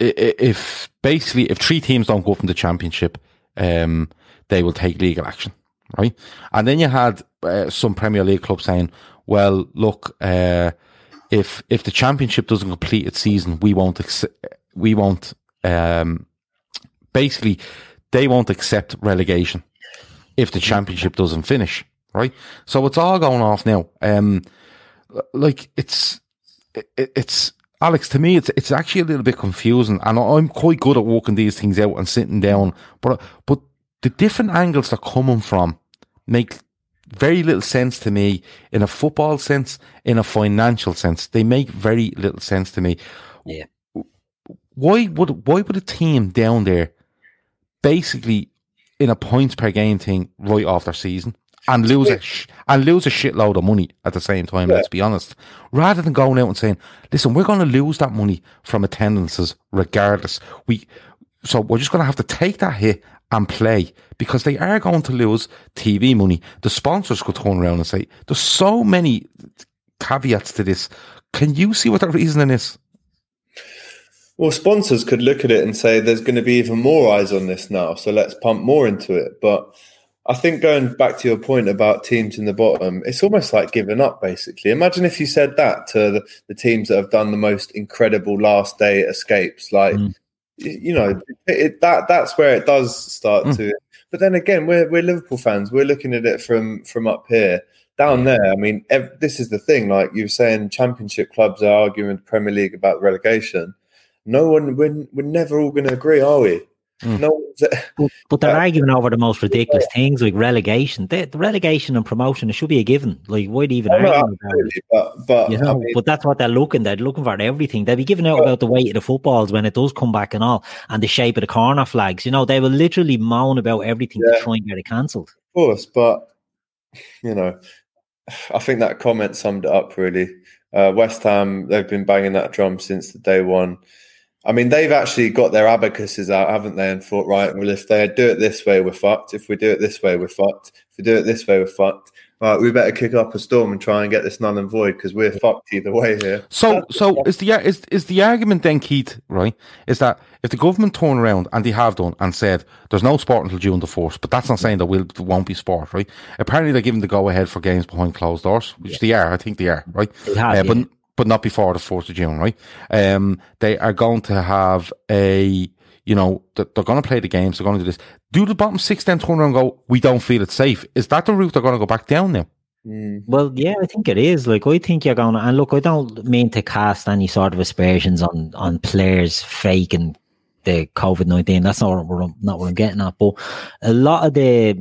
if basically if three teams don't go from the championship, um, they will take legal action, right? And then you had uh, some Premier League clubs saying, well, look, uh, if if the championship doesn't complete its season, we won't accept, we won't um, basically they won't accept relegation. If the championship doesn't finish, right? So it's all going off now. Um, like it's it, it's Alex. To me, it's it's actually a little bit confusing, and I'm quite good at working these things out and sitting down. But but the different angles they're coming from make very little sense to me in a football sense, in a financial sense. They make very little sense to me. Yeah. Why would why would a team down there basically in a points per game thing right off their season and lose a sh- and lose a shitload of money at the same time? Yeah. Let's be honest. Rather than going out and saying, "Listen, we're going to lose that money from attendances regardless," we so we're just going to have to take that hit and play because they are going to lose TV money. The sponsors could turn around and say, "There's so many caveats to this." Can you see what the reasoning is? Well, sponsors could look at it and say there's going to be even more eyes on this now, so let's pump more into it. But I think going back to your point about teams in the bottom, it's almost like giving up, basically. Imagine if you said that to the, the teams that have done the most incredible last day escapes. Like, Mm. you know, it, that that's where it does start Mm. to. But then again, we're we're Liverpool fans. We're looking at it from from up here. Down there, I mean, ev- this is the thing. Like you were saying, Championship clubs are arguing with Premier League about relegation. No one, we're, we're never all going to agree, are we? Mm. No, one's, But, but they're Uh, arguing over the most ridiculous things like relegation. The, the relegation and promotion, it should be a given. Like, why even Oh, no, argue about it? But but You I know, mean, but that's what they're looking. They're looking for everything. They'll be giving out about the weight of the footballs when it does come back and all, and the shape of the corner flags. You know, they will literally moan about everything Yeah. to try and get it cancelled. Of course, but you know, I think that comment summed it up really. Uh, West Ham, they've been banging that drum since the day one. I mean, they've actually got their abacuses out, haven't they? And thought, right, well, if they do it this way, we're fucked. If we do it this way, we're fucked. If we do it this way, we're fucked. Right, we better kick up a storm and try and get this null and void because we're fucked either way here. So, so is the is is the argument then, Keith? Right, is that if the government turn around and they have done and said there's no sport until June the fourth, but that's not saying there will there won't be sport, right? Apparently, they're giving the go ahead for games behind closed doors, which they are. I think they are, right? They have, Uh, but yeah. But not before the fourth of June, right? Um, they are going to have a. You know, th- they're going to play the games. They're going to do this. Do the bottom six then turn around and go, we don't feel it's safe? Is that the route they're going to go back down now? Well, yeah, I think it is. Like, I think you're going to, and look, I don't mean to cast any sort of aspersions on on players faking the COVID nineteen. That's not what I'm, not what I'm getting at. But a lot of the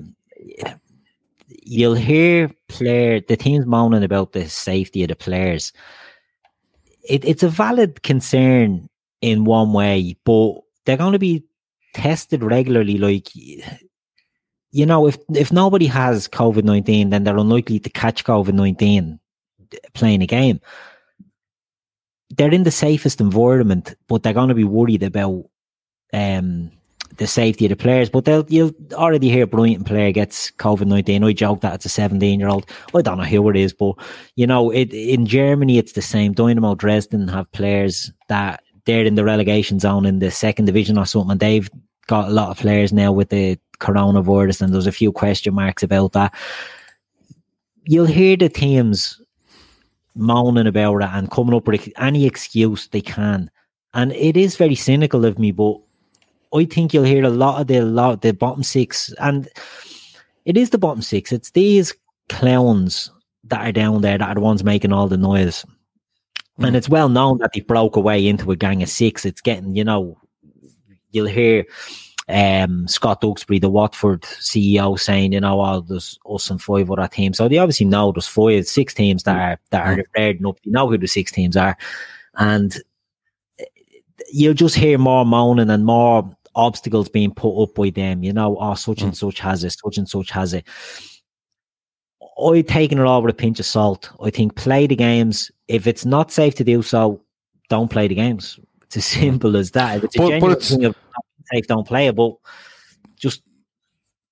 you'll hear player the teams moaning about the safety of the players. It, it's a valid concern in one way, but they're going to be tested regularly. Like you know, if if nobody has COVID nineteen, then they're unlikely to catch COVID nineteen playing a game. They're in the safest environment, but they're going to be worried about um, the safety of the players. But they'll you'll already hear Brighton player gets COVID nineteen. I joke that it's a seventeen year old. I don't know who it is, but you know, it in Germany it's the same. Dynamo Dresden have players that they're in the relegation zone in the second division or something. And they've got a lot of players now with the coronavirus, and there's a few question marks about that. You'll hear the teams moaning about it and coming up with any excuse they can, and it is very cynical of me, but I think you'll hear a lot of the lot the bottom six, and it is the bottom six. It's these clowns that are down there that are the ones making all the noise. And it's well known that they broke away into a gang of six. It's getting, you know, you'll hear um, Scott Duxbury, the Watford CEO, saying, you know, oh, there's us and five other teams. So they obviously know there's five, six teams that are that are red enough. You know who the six teams are, and you'll just hear more moaning and more obstacles being put up by them. You know, oh, such and such has it, such and such has it. I taking it all with a pinch of salt. I think play the games. If it's not safe to do so, don't play the games. It's as simple as that. If it's But- but genuine it's- thing of not safe, don't play it. But just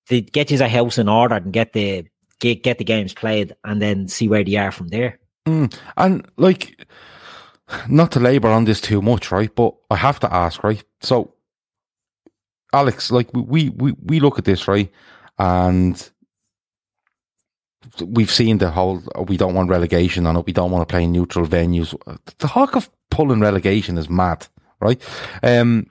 to get your house in order and get the get get the games played, and then see where they are from there. Mm. And like, not to labour on this too much, right? But I have to ask, right? So, Alex, like we we we look at this, right? And we've seen the whole we don't want relegation on it. We don't want to play in neutral venues. The talk of pulling relegation is mad, right? Um,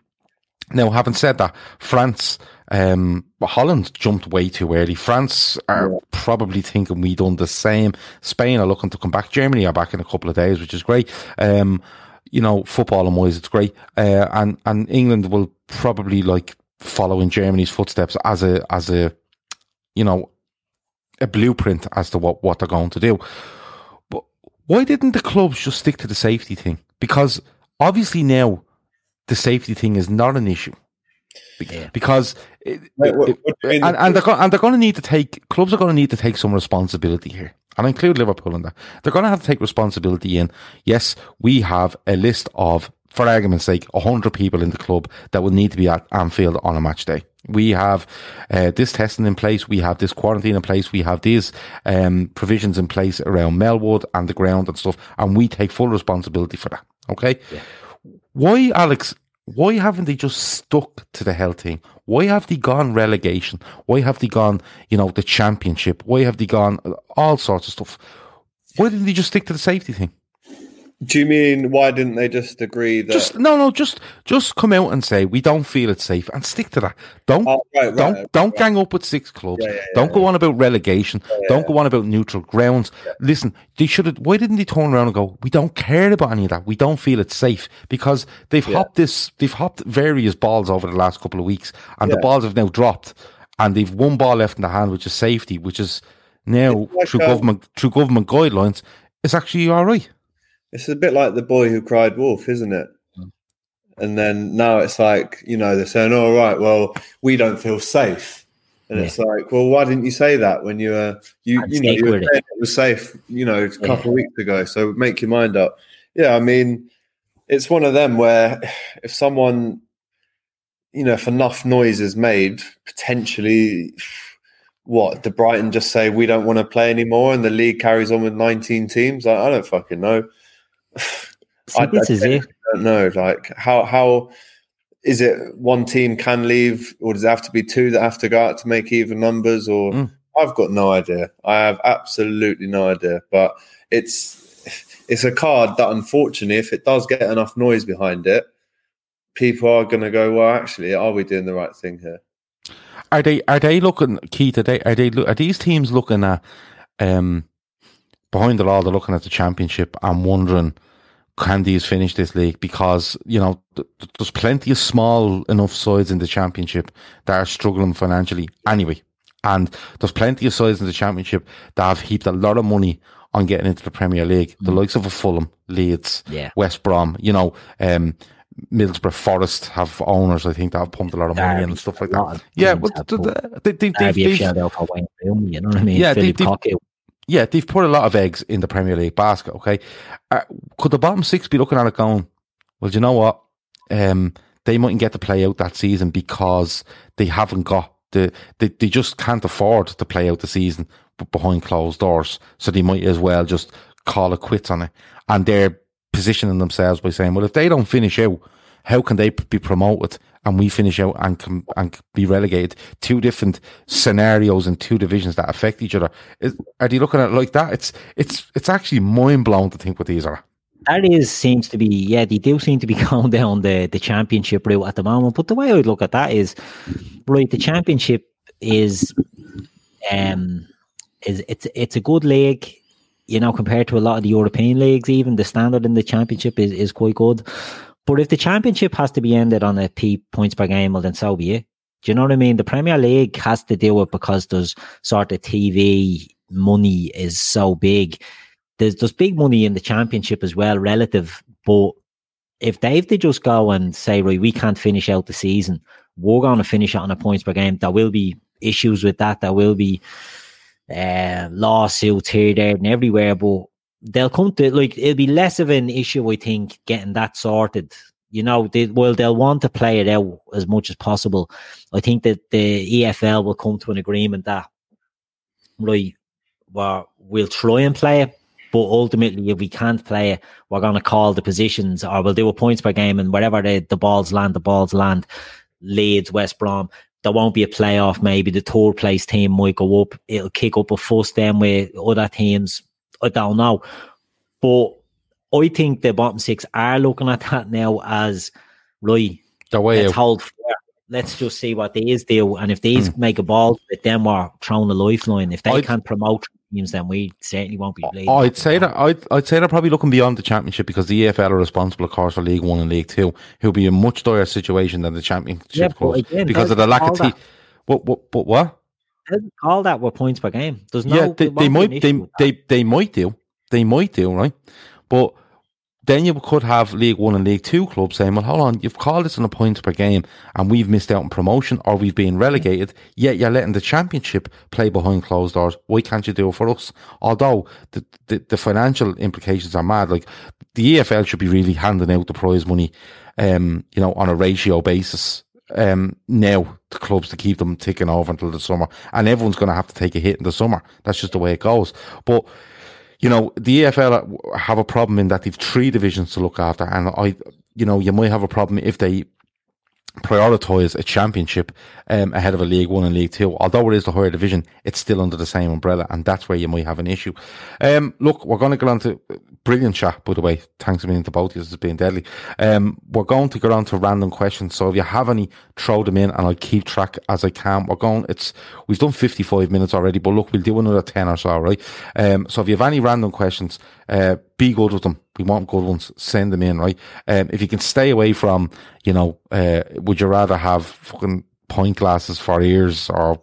now, having said that, France Um, Holland jumped way too early. France are yeah. probably thinking we done the same. Spain are looking to come back. Germany are back in a couple of days, which is great. Um, you know, football and wise, it's great. Uh, and and England will probably like follow in Germany's footsteps as a as a you know a blueprint as to what what they're going to do. But why didn't the clubs just stick to the safety thing? Because obviously now the safety thing is not an issue. Yeah. Because it, Wait, what, what it, and, and, they're go, and they're going to need to take clubs are going to need to take some responsibility here. And I include Liverpool in that. They're going to have to take responsibility in. Yes, we have a list of, for argument's sake, hundred people in the club that will need to be at Anfield on a match day. We have uh, this testing in place. We have this quarantine in place. We have these um, provisions in place around Melwood and the ground and stuff, and we take full responsibility for that. Okay. Yeah. Why, Alex? Why haven't they just stuck to the health thing? Why have they gone relegation? Why have they gone, you know, the championship? Why have they gone all sorts of stuff? Why didn't they just stick to the safety thing? Do you mean why didn't they just agree that? Just no, no. Just just come out and say we don't feel it's safe and stick to that. Don't oh, right, right, don't right, don't gang up with six clubs. Yeah, yeah, don't yeah, go on about relegation. don't go on about neutral grounds. Listen, they should have. Why didn't they turn around and go? We don't care about any of that. We don't feel it's safe because they've hopped this. They've hopped various balls over the last couple of weeks, and the balls have now dropped, and they've one ball left in the hand, which is safety, which is now like through a, government through government guidelines. It's actually all right. It's a bit like the boy who cried wolf, isn't it? Mm. And then now it's like, you know, they're saying, "All oh, right, well, we don't feel safe." And yeah. it's like, well, why didn't you say that when you were, you, you know, you were saying it was safe, you know, a couple yeah. of weeks ago? So make your mind up. Yeah, I mean, it's one of them where if someone, you know, if enough noise is made, potentially, what, the Brighton just say we don't want to play anymore, and the league carries on with 19 teams? I, I don't fucking know. I, this I, don't know. Like how how is it one team can leave, or does it have to be two that have to go out to make even numbers? Or mm. I've got no idea. I have absolutely no idea. But it's it's a card that unfortunately, if it does get enough noise behind it, people are going to go. Well, actually, are we doing the right thing here? Are they are they looking Keith? Are they are they are these teams looking at um behind it all, they're looking at the championship and wondering, can these finish this league? Because, you know, th- there's plenty of small enough sides in the championship that are struggling financially anyway. And there's plenty of sides in the championship that have heaped a lot of money on getting into the Premier League. Mm. The likes of a Fulham, Leeds, yeah. West Brom, you know, um, Middlesbrough Forest have owners, I think, that have pumped a lot of money in and stuff like that. Yeah, but they, they, they, they, you know what I mean? Yeah, they've, they, yeah, they've put a lot of eggs in the Premier League basket. Okay, uh, could the bottom six be looking at it going? Well, you know what? Um, they mightn't get to play out that season because they haven't got the they, they just can't afford to play out the season behind closed doors. So they might as well just call it quits on it. And they're positioning themselves by saying, well, if they don't finish out, how can they be promoted? and we finish out and and be relegated. Two different scenarios in two divisions that affect each other. Is, are they looking at it like that? It's it's it's actually mind blowing to think what these are. That is seems to be yeah, they do seem to be going down the the championship route at the moment. But the way I would look at that is right, the championship is um is it's it's a good league you know, compared to a lot of the European leagues, even the standard in the championship is, is quite good. But if the championship has to be ended on a P points per game, well, then so be it. Do you know what I mean? The Premier League has to do it because there's sort of TV money is so big. There's there's big money in the championship as well, relative. But if they have to just go and say, right, we can't finish out the season, we're going to finish it on a points per game. There will be issues with that. There will be uh, lawsuits here, there, and everywhere. But they'll come to like it'll be less of an issue, I think, getting that sorted. You know, they, well, they'll want to play it out as much as possible. I think that the EFL will come to an agreement that right, well, we'll try and play it, but ultimately, if we can't play it, we're going to call the positions, or we'll do a points per game, and wherever the, the balls land, the balls land. Leeds, West Brom, there won't be a playoff. Maybe the third place team might go up. It'll kick up a fuss then with other teams I don't know. But I think the bottom six are looking at that now as right. The way let's hold fair. let's just see what these do. And if these mm. make a ball, then we're throwing a lifeline. If they I'd, can't promote teams, then we certainly won't be. I'd say that I'd, I'd say they're probably looking beyond the championship because the EFL are responsible, of course, for League One and League Two, who'll be in a much dire situation than the championship yeah, clubs again, because of the lack of team. What, what, what, what? Call that with points per game. There's no. Yeah, they, they might. They, they, they might do. They might do right, but then you could have League One and League Two clubs saying, "Well, hold on, you've called us on a points per game, and we've missed out on promotion, or we've been relegated. Yet you're letting the Championship play behind closed doors. Why can't you do it for us?" Although the the, the financial implications are mad. Like the EFL should be really handing out the prize money, um, you know, on a ratio basis. Um, now to clubs to keep them ticking over until the summer, and everyone's going to have to take a hit in the summer. That's just the way it goes. But you know, the EFL have a problem in that they've three divisions to look after, and I, you know, you might have a problem if they prioritise a championship um, ahead of a League One and League Two. Although it is the higher division, it's still under the same umbrella, and that's where you might have an issue. Um, look, we're going to get on to brilliant chat, by the way. Thanks a million to both of you. Has been deadly. Um, we're going to get on to random questions. So if you have any, throw them in, and I'll keep track as I can. We're going. It's we've done fifty five minutes already, but look, we'll do another ten or so, right? Um, so if you have any random questions, uh, be good with them. We want good ones. Send them in, right? Um, if you can stay away from, you know, uh, would you rather have fucking pint glasses for ears or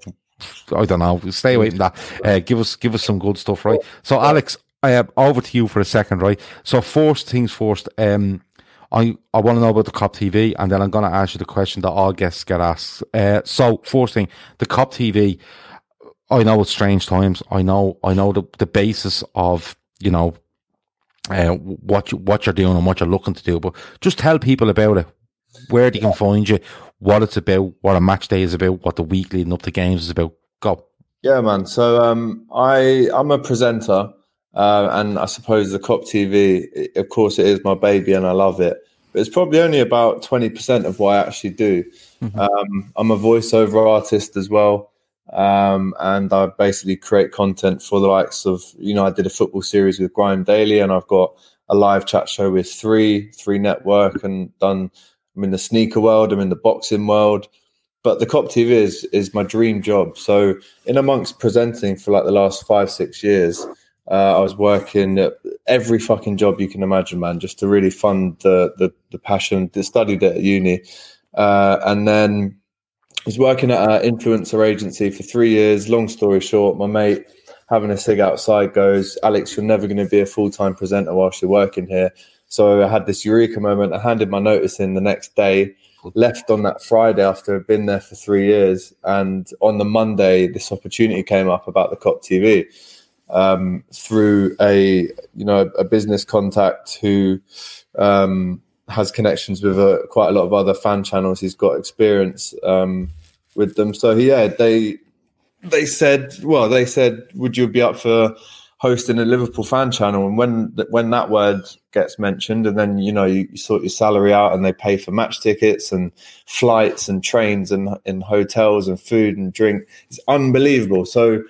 I don't know. Stay away from that. Uh, give us give us some good stuff, right? So, Alex, uh, over to you for a second, right? So, first things first. Um, I I want to know about the Kop TV, and then I'm going to ask you the question that all guests get asked. Uh, so, first thing, the Kop TV. I know it's strange times. I know I know the the basis of you know uh, what you, what you're doing and what you're looking to do. But just tell people about it, where they can find you, what it's about, what a match day is about, what the week leading up to games is about. Go. Yeah, man. So um, I I'm a presenter, uh, and I suppose the Kop TV, of course, it is my baby, and I love it. But it's probably only about twenty percent of what I actually do. Mm-hmm. Um, I'm a voiceover artist as well. Um, and I basically create content for the likes of, you know, I did a football series with Grime Daily, and I've got a live chat show with Three, Three Network, and done. I'm in the sneaker world, I'm in the boxing world, but the Kop TV is is my dream job. So, in amongst presenting for like the last five, six years, uh, I was working every fucking job you can imagine, man, just to really fund the the, the passion. That studied at uni, uh, and then was working at an influencer agency for three years. Long story short, my mate having a cig outside goes, Alex, you're never going to be a full time presenter whilst you're working here. So I had this eureka moment. I handed my notice in the next day, left on that Friday after I'd been there for three years. And on the Monday, this opportunity came up about the Kop TV um, through a you know a business contact who um, has connections with a, quite a lot of other fan channels. He's got experience um, with them. So yeah, they they said, well, they said, would you be up for hosting a Liverpool fan channel? And when when that word gets mentioned, and then you know you, you sort your salary out, and they pay for match tickets and flights and trains and in hotels and food and drink, it's unbelievable. So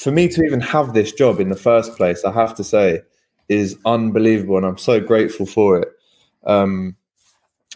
for me to even have this job in the first place, I have to say, is unbelievable, and I'm so grateful for it. Um,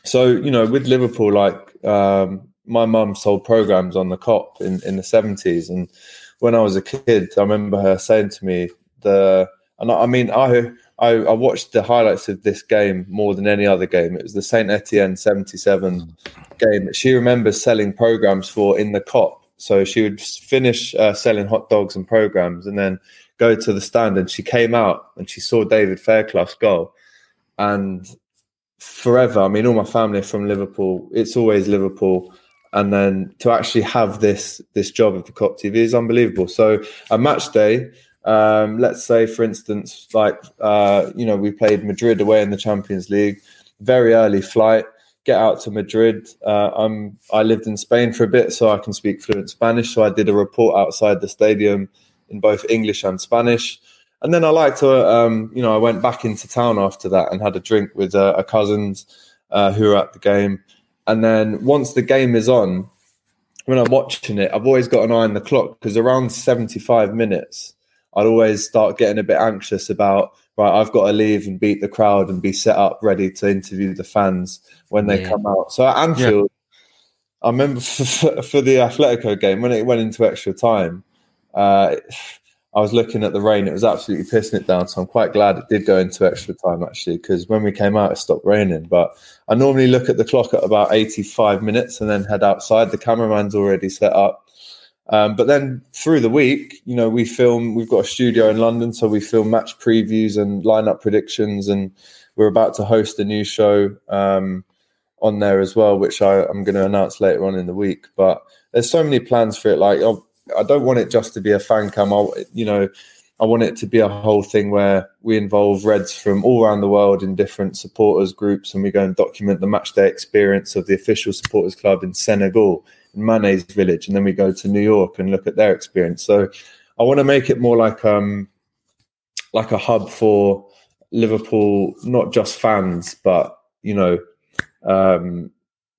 so you know, with Liverpool, like um, my mum sold programs on the Kop in, in the seventies, and when I was a kid, I remember her saying to me the, and I, I mean, I, I, I watched the highlights of this game more than any other game. It was the Saint Etienne seventy seven game that she remembers selling programs for in the Kop. So she would finish uh, selling hot dogs and programs, and then go to the stand. And she came out and she saw David Fairclough's goal, and forever. I mean, all my family from Liverpool. It's always Liverpool. And then to actually have this this job of the Kop TV is unbelievable. So a match day, um, let's say for instance, like uh, you know, we played Madrid away in the Champions League, very early flight, get out to Madrid. Uh, I'm I lived in Spain for a bit, so I can speak fluent Spanish. So I did a report outside the stadium in both English and Spanish. And then I like to, um, you know, I went back into town after that and had a drink with uh, a cousins uh, who were at the game. And then once the game is on, when I'm watching it, I've always got an eye on the clock because around 75 minutes, I'd always start getting a bit anxious about, right, I've got to leave and beat the crowd and be set up ready to interview the fans when they yeah. come out. So at Anfield, I remember for, for the Atletico game when it went into extra time. Uh, I was looking at the rain; it was absolutely pissing it down. So I'm quite glad it did go into extra time actually, because when we came out, it stopped raining. But I normally look at the clock at about 85 minutes and then head outside. The cameraman's already set up. Um, but then through the week, you know, we film. We've got a studio in London, so we film match previews and lineup predictions, and we're about to host a new show um, on there as well, which I, am going to announce later on in the week. But there's so many plans for it. Like, I'll, I don't want it just to be a fan cam. I, you know, I want it to be a whole thing where we involve Reds from all around the world in different supporters groups, and we go and document the match day experience of the official supporters club in Senegal, in Mane's village, and then we go to New York and look at their experience. So I want to make it more like um like a hub for Liverpool, not just fans, but you know, um,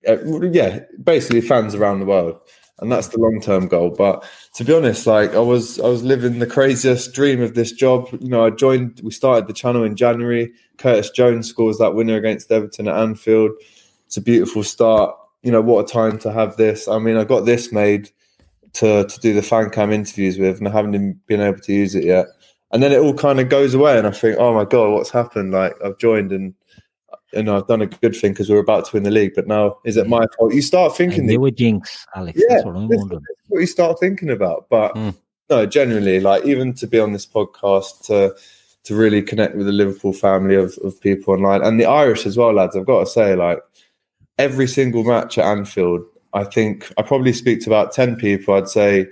yeah, basically fans around the world and that's the long term goal. But to be honest, like I was, I was living the craziest dream of this job. You know, I joined. We started the channel in January. Curtis Jones scores that winner against Everton at Anfield. It's a beautiful start. You know, what a time to have this. I mean, I got this made to to do the fan cam interviews with, and I haven't been able to use it yet. And then it all kind of goes away, and I think, oh my god, what's happened? Like I've joined and and I've done a good thing because we're about to win the league. But now, is it my fault? You start thinking. They were jinx, Alex. Yeah, that's what I'm wondering. what you start thinking about. But mm. no, generally, like even to be on this podcast to to really connect with the Liverpool family of, of people online and the Irish as well, lads. I've got to say, like every single match at Anfield, I think I probably speak to about ten people. I'd say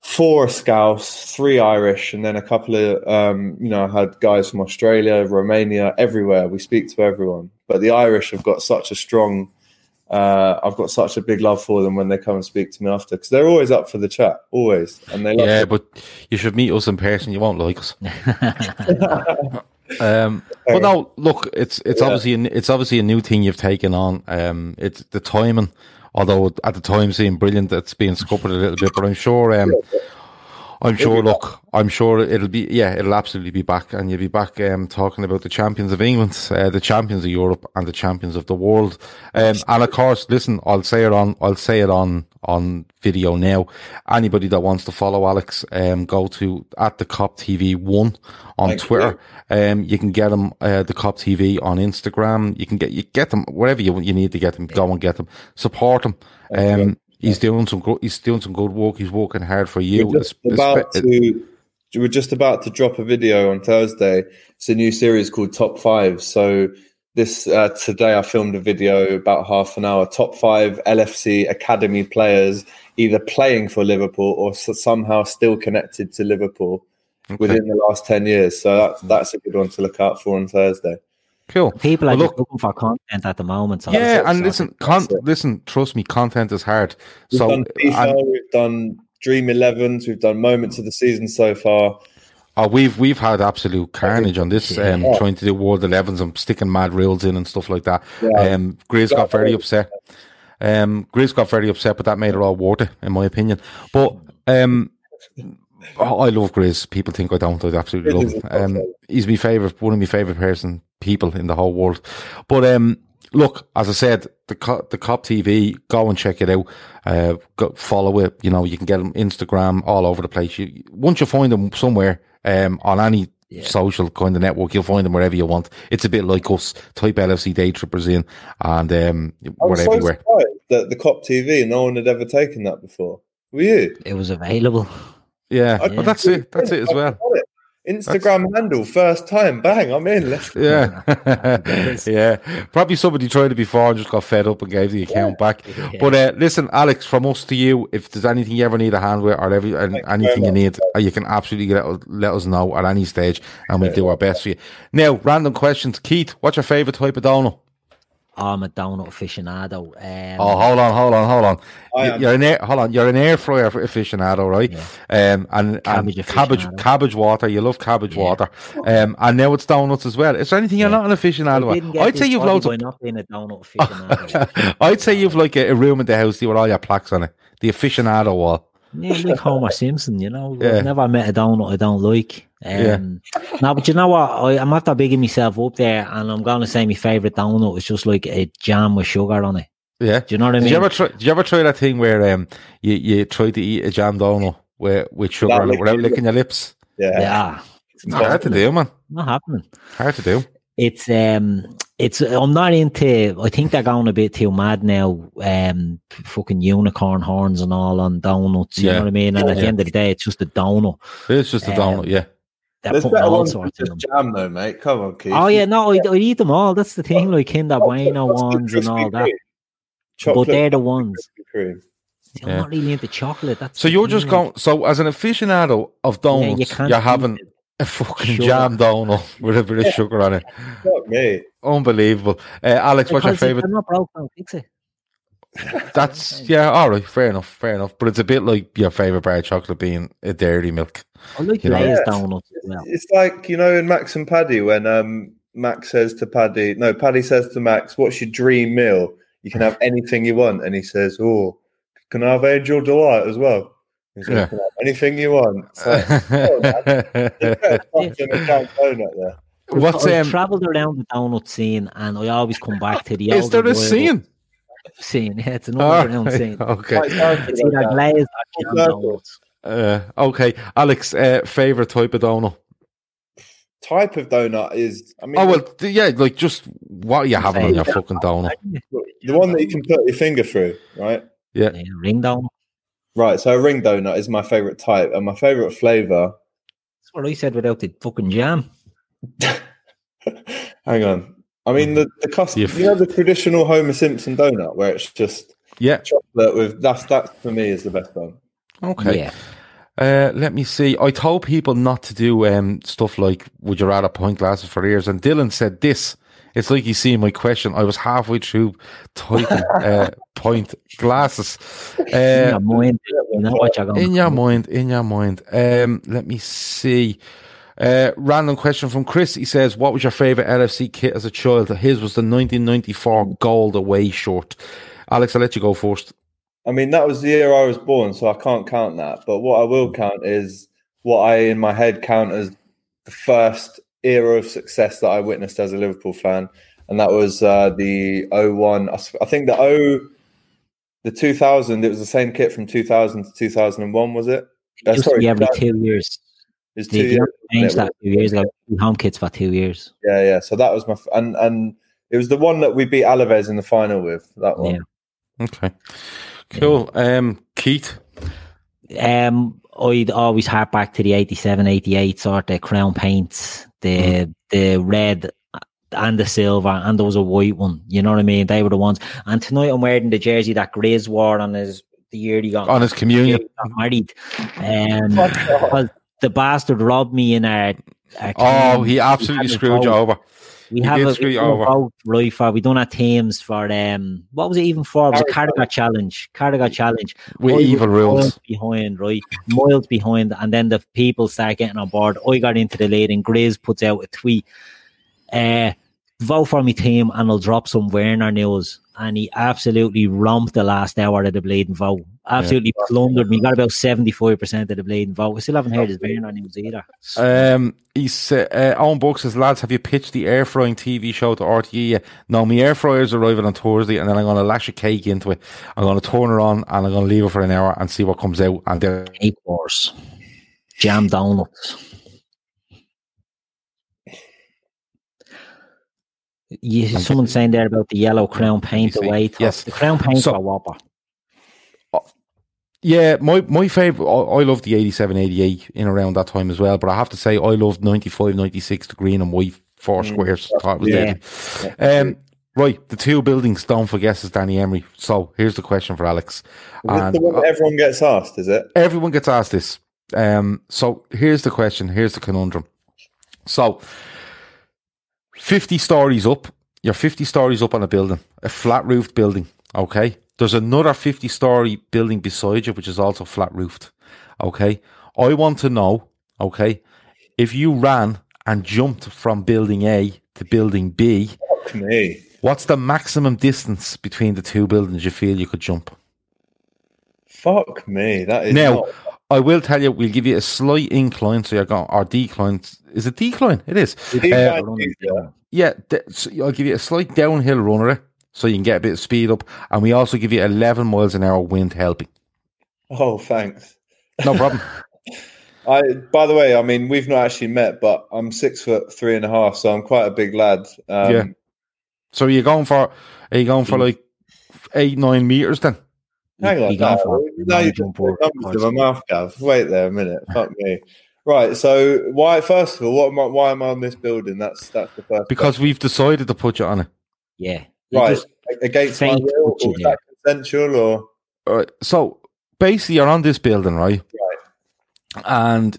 four Scouse, three Irish, and then a couple of um, you know, I had guys from Australia, Romania, everywhere. We speak to everyone, but the Irish have got such a strong. Uh, I've got such a big love for them when they come and speak to me after because they're always up for the chat, always, and they yeah. It. But you should meet us in person. You won't like us. um, but no, look, it's it's yeah. obviously a, it's obviously a new thing you've taken on. Um, it's the timing although at the time seemed brilliant, it's being scuppered a little bit. But I'm sure, um, I'm sure. Look, I'm sure it'll be. Yeah, it'll absolutely be back, and you'll be back um, talking about the champions of England, uh, the champions of Europe, and the champions of the world. Um, and of course, listen, I'll say it on. I'll say it on on video now. Anybody that wants to follow Alex, um, go to at the Kop TV one on Twitter. You. Um, you can get them uh, the Kop TV on Instagram. You can get you get them wherever you you need to get them. Go and get them. Support them. Um, He's doing some good. He's doing some good work. He's working hard for you. We're just about to. We're just about to drop a video on Thursday. It's a new series called Top Five. So this uh, today, I filmed a video about half an hour. Top five LFC academy players, either playing for Liverpool or somehow still connected to Liverpool okay. within the last ten years. So that's that's a good one to look out for on Thursday. Cool. People are well, look, looking for content at the moment. So yeah, and listen, con- listen, trust me, content is hard. We've so done FIFA, we've done Dream 11s, we've done moments of the season so far. Oh, we've we've had absolute carnage on this, um, yeah. trying to do World 11s and sticking mad reels in and stuff like that. Yeah. Um, Grizz got very upset. Um, Grizz got very upset, but that made it all worth it, in my opinion. But um, I love Grizz. People think I don't. I absolutely love him. Um, he's my favorite, one of my favorite person people in the whole world. But um, look, as I said, the the Kop TV, go and check it out. Uh, go follow it. You know, you can get them Instagram all over the place. You once you find them somewhere um, on any yeah. social kind of network, you'll find them wherever you want. It's a bit like us. Type LFC Day Trippers in, and um, we're so everywhere. That the Kop TV, no one had ever taken that before. Were you? It was available. Yeah, yeah. but that's it. That's it as well. Instagram That's... handle, first time, bang, I'm in. Let's yeah, yeah. Probably somebody tried it before and just got fed up and gave the account yeah. back. Yeah. But uh, listen, Alex, from us to you, if there's anything you ever need a hand with or every, anything you need, uh, you can absolutely let, let us know at any stage, and we'll do our best for you. Now, random questions. Keith, what's your favourite type of donut? I'm a donut aficionado. Um, oh, hold on, hold on, hold on. You're an air, hold on. You're an air fryer aficionado, right? Yeah. Um, and cabbage, and cabbage, cabbage water. You love cabbage yeah. water. Um, and now it's donuts as well. Is there anything yeah. you're not an aficionado? I'd say you've loads of. Not being a donut aficionado. I'd say you've like a, a room in the house with all your plaques on it. The aficionado wall. Yeah, like Homer Simpson, you know. Yeah. I've never met a donut I don't like. Um, yeah. No, but you know what? I, I'm after bigging myself up there, and I'm going to say my favourite donut is just like a jam with sugar on it. Yeah. Do you know what I Did mean? you ever try? Did you ever try that thing where um you, you try to eat a jam donut with with sugar Without on it licking without your licking your lips? Yeah. yeah, It's hard to do, man. not happening. Hard to do. It's um, it's I'm not into. I think they're going a bit too mad now. Um, fucking unicorn horns and all on donuts. You Yeah. know what I mean? And at the Yeah. end of the day, it's just a donut. It's just a donut, yeah. They're There's putting better all ones sorts in them. jam, though, mate. Come on, Keith. Oh yeah, no, I, I eat them all. That's the thing, like Kinder Bueno ones and all that. Chocolate But they're the ones. Krispy Kreme. I'm Yeah. not really into chocolate. That's So you're just like. going. So as an aficionado of Yeah, donuts, you you can't are having it. a fucking Sure. jam donut with a bit of sugar on it. Fuck me. Unbelievable. Uh, Alex, what's your favorite? they're not broke, don't fix it. That's yeah. All right, fair enough, fair enough. But it's a bit like your favorite bar of chocolate being a dairy milk. I like You know? Yeah. donuts as well. It's like, you know, in Max and Paddy, when um, Max says to Paddy, no, Paddy says to Max, What's your dream meal? You can have anything you want. And he says, Oh, can I have Angel Delight as well? He says, Yeah. "Can I have anything you want. It's like, oh, man, there's better stuff than a jam donut there. What's I've um? travelled around the donut scene, and I always come back to the. Is old there a enjoyable scene? Scene, yeah, it's an All underground right, scene. Okay. Quite It's either that. glazed or jam donuts. Uh, okay, Alex. Uh, favorite type of donut? Type of donut is, I mean, Oh well, th- yeah. Like just what are you having on your fucking donut? the one that you can put your finger through, right? Yeah. Yeah, ring donut. Right. So a ring donut is my favorite type, and my favorite flavor. That's what I said without the fucking jam. Hang on. I mean the the custom, you know the traditional Homer Simpson donut where it's just Yeah. chocolate with that's that for me is the best one. Okay. Yeah. Uh, let me see. I told people not to do um, stuff like "Would you rather point glasses for ears?" And Dylan said this. It's like you see my question. I was halfway through typing uh, point glasses. In Uh, your mind, you know what you're going in your mind, in your mind. Um, let me see. Uh, random question from Chris. He says, "What was your favorite LFC kit as a child?" His was the 1994 gold away short. Alex, I'll let you go first. I mean that was the year I was born, so I can't count that. But what I will count is what I in my head count as the first era of success that I witnessed as a Liverpool fan, and that was uh, the 01. I think the O, the 2000. It was the same kit from 2000 to 2001, was it? Uh, Used to every two years. It's They two they years. changed isn't it? that two years ago. Home kits for two years. Yeah, yeah. So that was my f- and and it was the one that we beat Alaves in the final with. That one. Yeah. Okay, cool. Um, Keith. Um, I'd always hark back to the 87, 88 sort of crown paints, the Mm. the red and the silver, and there was a white one. You know what I mean? They were the ones. And tonight I'm wearing the jersey that Grizz wore on his the year he got On his communion. he got married. Um, because the bastard robbed me in our. our Oh, he absolutely had a screwed you over. We He have did a, screw you over. vote, right? For we done our teams for um, what was it even for? It was a Cardigan challenge. Cardigan challenge With I evil rules. behind, right? Miles behind, and then the people start getting on board. I got into the lead, and Grizz puts out a tweet. Uh, vote for me team, and I'll drop some Werner news. And he absolutely romped the last hour of the bleeding vote. Absolutely plundered me. Got about seventy five percent of the blade vote. We still haven't heard his Werner news either. Um, he's uh, uh, Owen Book says, lads, have you pitched the air frying TV show to RTE? No, my air fryer's arriving on Thursday, and then I'm going to lash a cake into it. I'm going to turn her on, and I'm going to leave it for an hour and see what comes out. And then Cake wars, jam donuts. You, someone saying there about the yellow crown paint see. away. Yes. the crown paint So- for Whopper. Yeah, my my favorite. I, I loved the 87, 88 in around that time as well. But I have to say, I loved 95, 96, the green and white four squares. Thought it was Yeah. deadly. Um, right, the two buildings. Don't forget is Danny Emery. So here's the question for Alex. And, the one everyone gets asked, is it? everyone gets asked this. Um, so here's the question. Here's the conundrum. So, 50 stories up. You're 50 stories up on a building, a flat roofed building. Okay. There's another 50 story building beside you, which is also flat roofed. Okay. I want to know, okay, if you ran and jumped from building A to building B, Fuck me. what's the maximum distance between the two buildings you feel you could jump? Fuck me. That is Now, not- I will tell you, we'll give you a slight incline, so you're going, or decline. Is it decline? It is. Uh, yeah. yeah, I'll give you a slight downhill runner, so you can get a bit of speed up. And we also give you 11 miles an hour wind helping. Oh, thanks. No problem. I, by the way, I mean we've not actually met, but I'm six foot three and a half, so I'm quite a big lad. Um, yeah. So are you going for? Are you going for Mm. like eight, nine meters then? Hang on, You gone no, for now you long just jump put or numbers in my mouth, Gav. Wait there a minute. Fuck me. Right. So why? First of all, what am I, why am I on this building? That's that's the first. Because we've decided to put you on it. Yeah. You right against my will, or is that consensual or All right. So basically, you're on this building, right? Right. And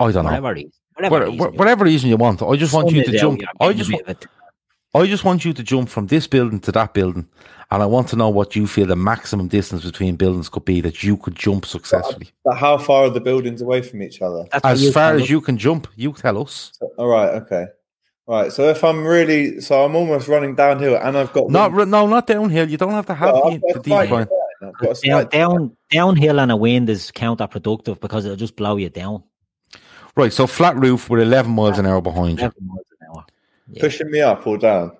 I don't know. whatever reason. Whatever, Whatever, reason. whatever reason you want. I just want you to out, jump. I just, bit wa- of it. I just want you to jump from this building to that building, and I want to know what you feel the maximum distance between buildings could be that you could jump successfully. but how far are the buildings away from each other? That's As far as us. you can jump, you tell us. All right. Okay. Right. So if I'm really, so I'm almost running downhill, and I've got Not, ru- no, not downhill. You don't have to have Well, the, I've got the a slight decline. decline. I've down, down downhill and a wind is counterproductive because it'll just blow you down. Right, so flat roof with 11 miles an hour behind you. miles an hour. Yeah. pushing me up or down.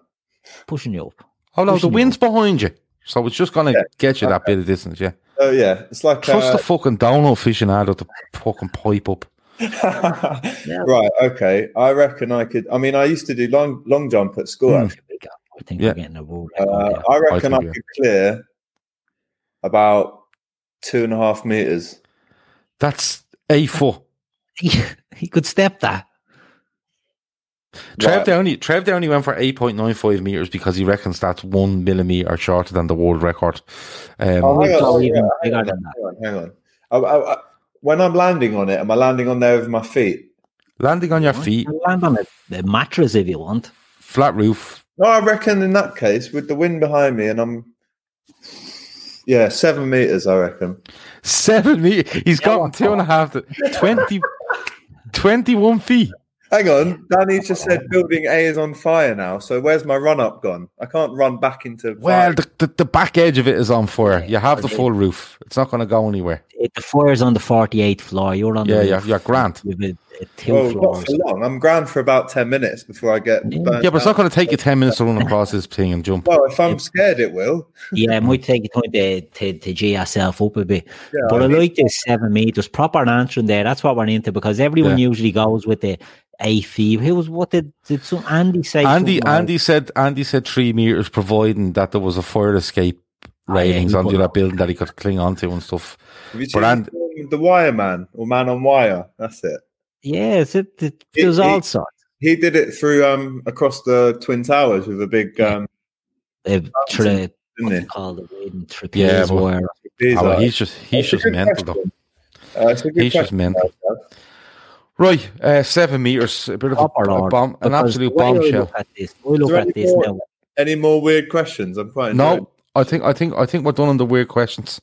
Pushing you up. Oh no, the pushing you wind's behind you, so it's just gonna Yeah, get you that bit of distance. Yeah, Oh yeah, it's like trust uh, the fucking downhill of the fucking pipe up. right. Okay. I reckon I could. I mean, I used to do long long jump at school. Actually. I think Yeah. we're getting a wall. record Uh. I reckon I, think, yeah. could clear about two and a half meters. That's A4. he could step that. Trev Right. Downey, Trev Downey went for eight point nine five meters because he reckons that's one millimeter shorter than the world record. Um, Oh, hang on, go oh, even yeah, bigger hang on, hang on, hang on. I, I, I, when I'm landing on it, am I landing on there with my feet? landing on your feet, You land on a, a mattress if you want. flat roof. No, I reckon in that case, with the wind behind me, and I'm yeah, seven meters. I reckon. Seven meters. He's gotten two and a half to 20, 21 feet. Hang on, Danny just said oh. building A is on fire now. So where's my run up gone? I can't run back into. Well, the, the, the back edge of it is on fire. You have the full roof. It's not going to go anywhere. It, the fire's on the 48th floor. You're on Yeah, the yeah, roof you're grand. With a, a two well, not for long. I'm ground for about ten minutes before I get. Yeah. burnt Yeah, but it's not going to take you 10 minutes to run across this thing and jump. Well, if I'm scared, it will. Yeah, it might take you time to, to, to G yourself up a bit. Yeah, but I I, mean- like this seven meters, proper answering there. That's what we're into because everyone Yeah. usually goes with the eight feet. Who was what did, did some Andy say? Andy, something like- Andy said, Andy said three meters, providing that there was a fire escape Oh, yeah, railings he on put the other it- building that he could cling onto and stuff. But and- the, the Wire Man or Man on Wire? That's it. Yeah, it's it, it, He- there's he- all sorts. He did it through um across the Twin Towers with a big um, tra- didn't what's it called the waiting Yeah, but- wire. Oh, he's just he's It's just mental Uh, it's a He's just question, mental. Gav. Right, uh, seven meters, a bit of a, Proper a bomb, an absolute the way bombshell. Look at this. I look at any this more- now. Any more weird questions? I'm quite enjoying No, I think I think I think we're done on the weird questions.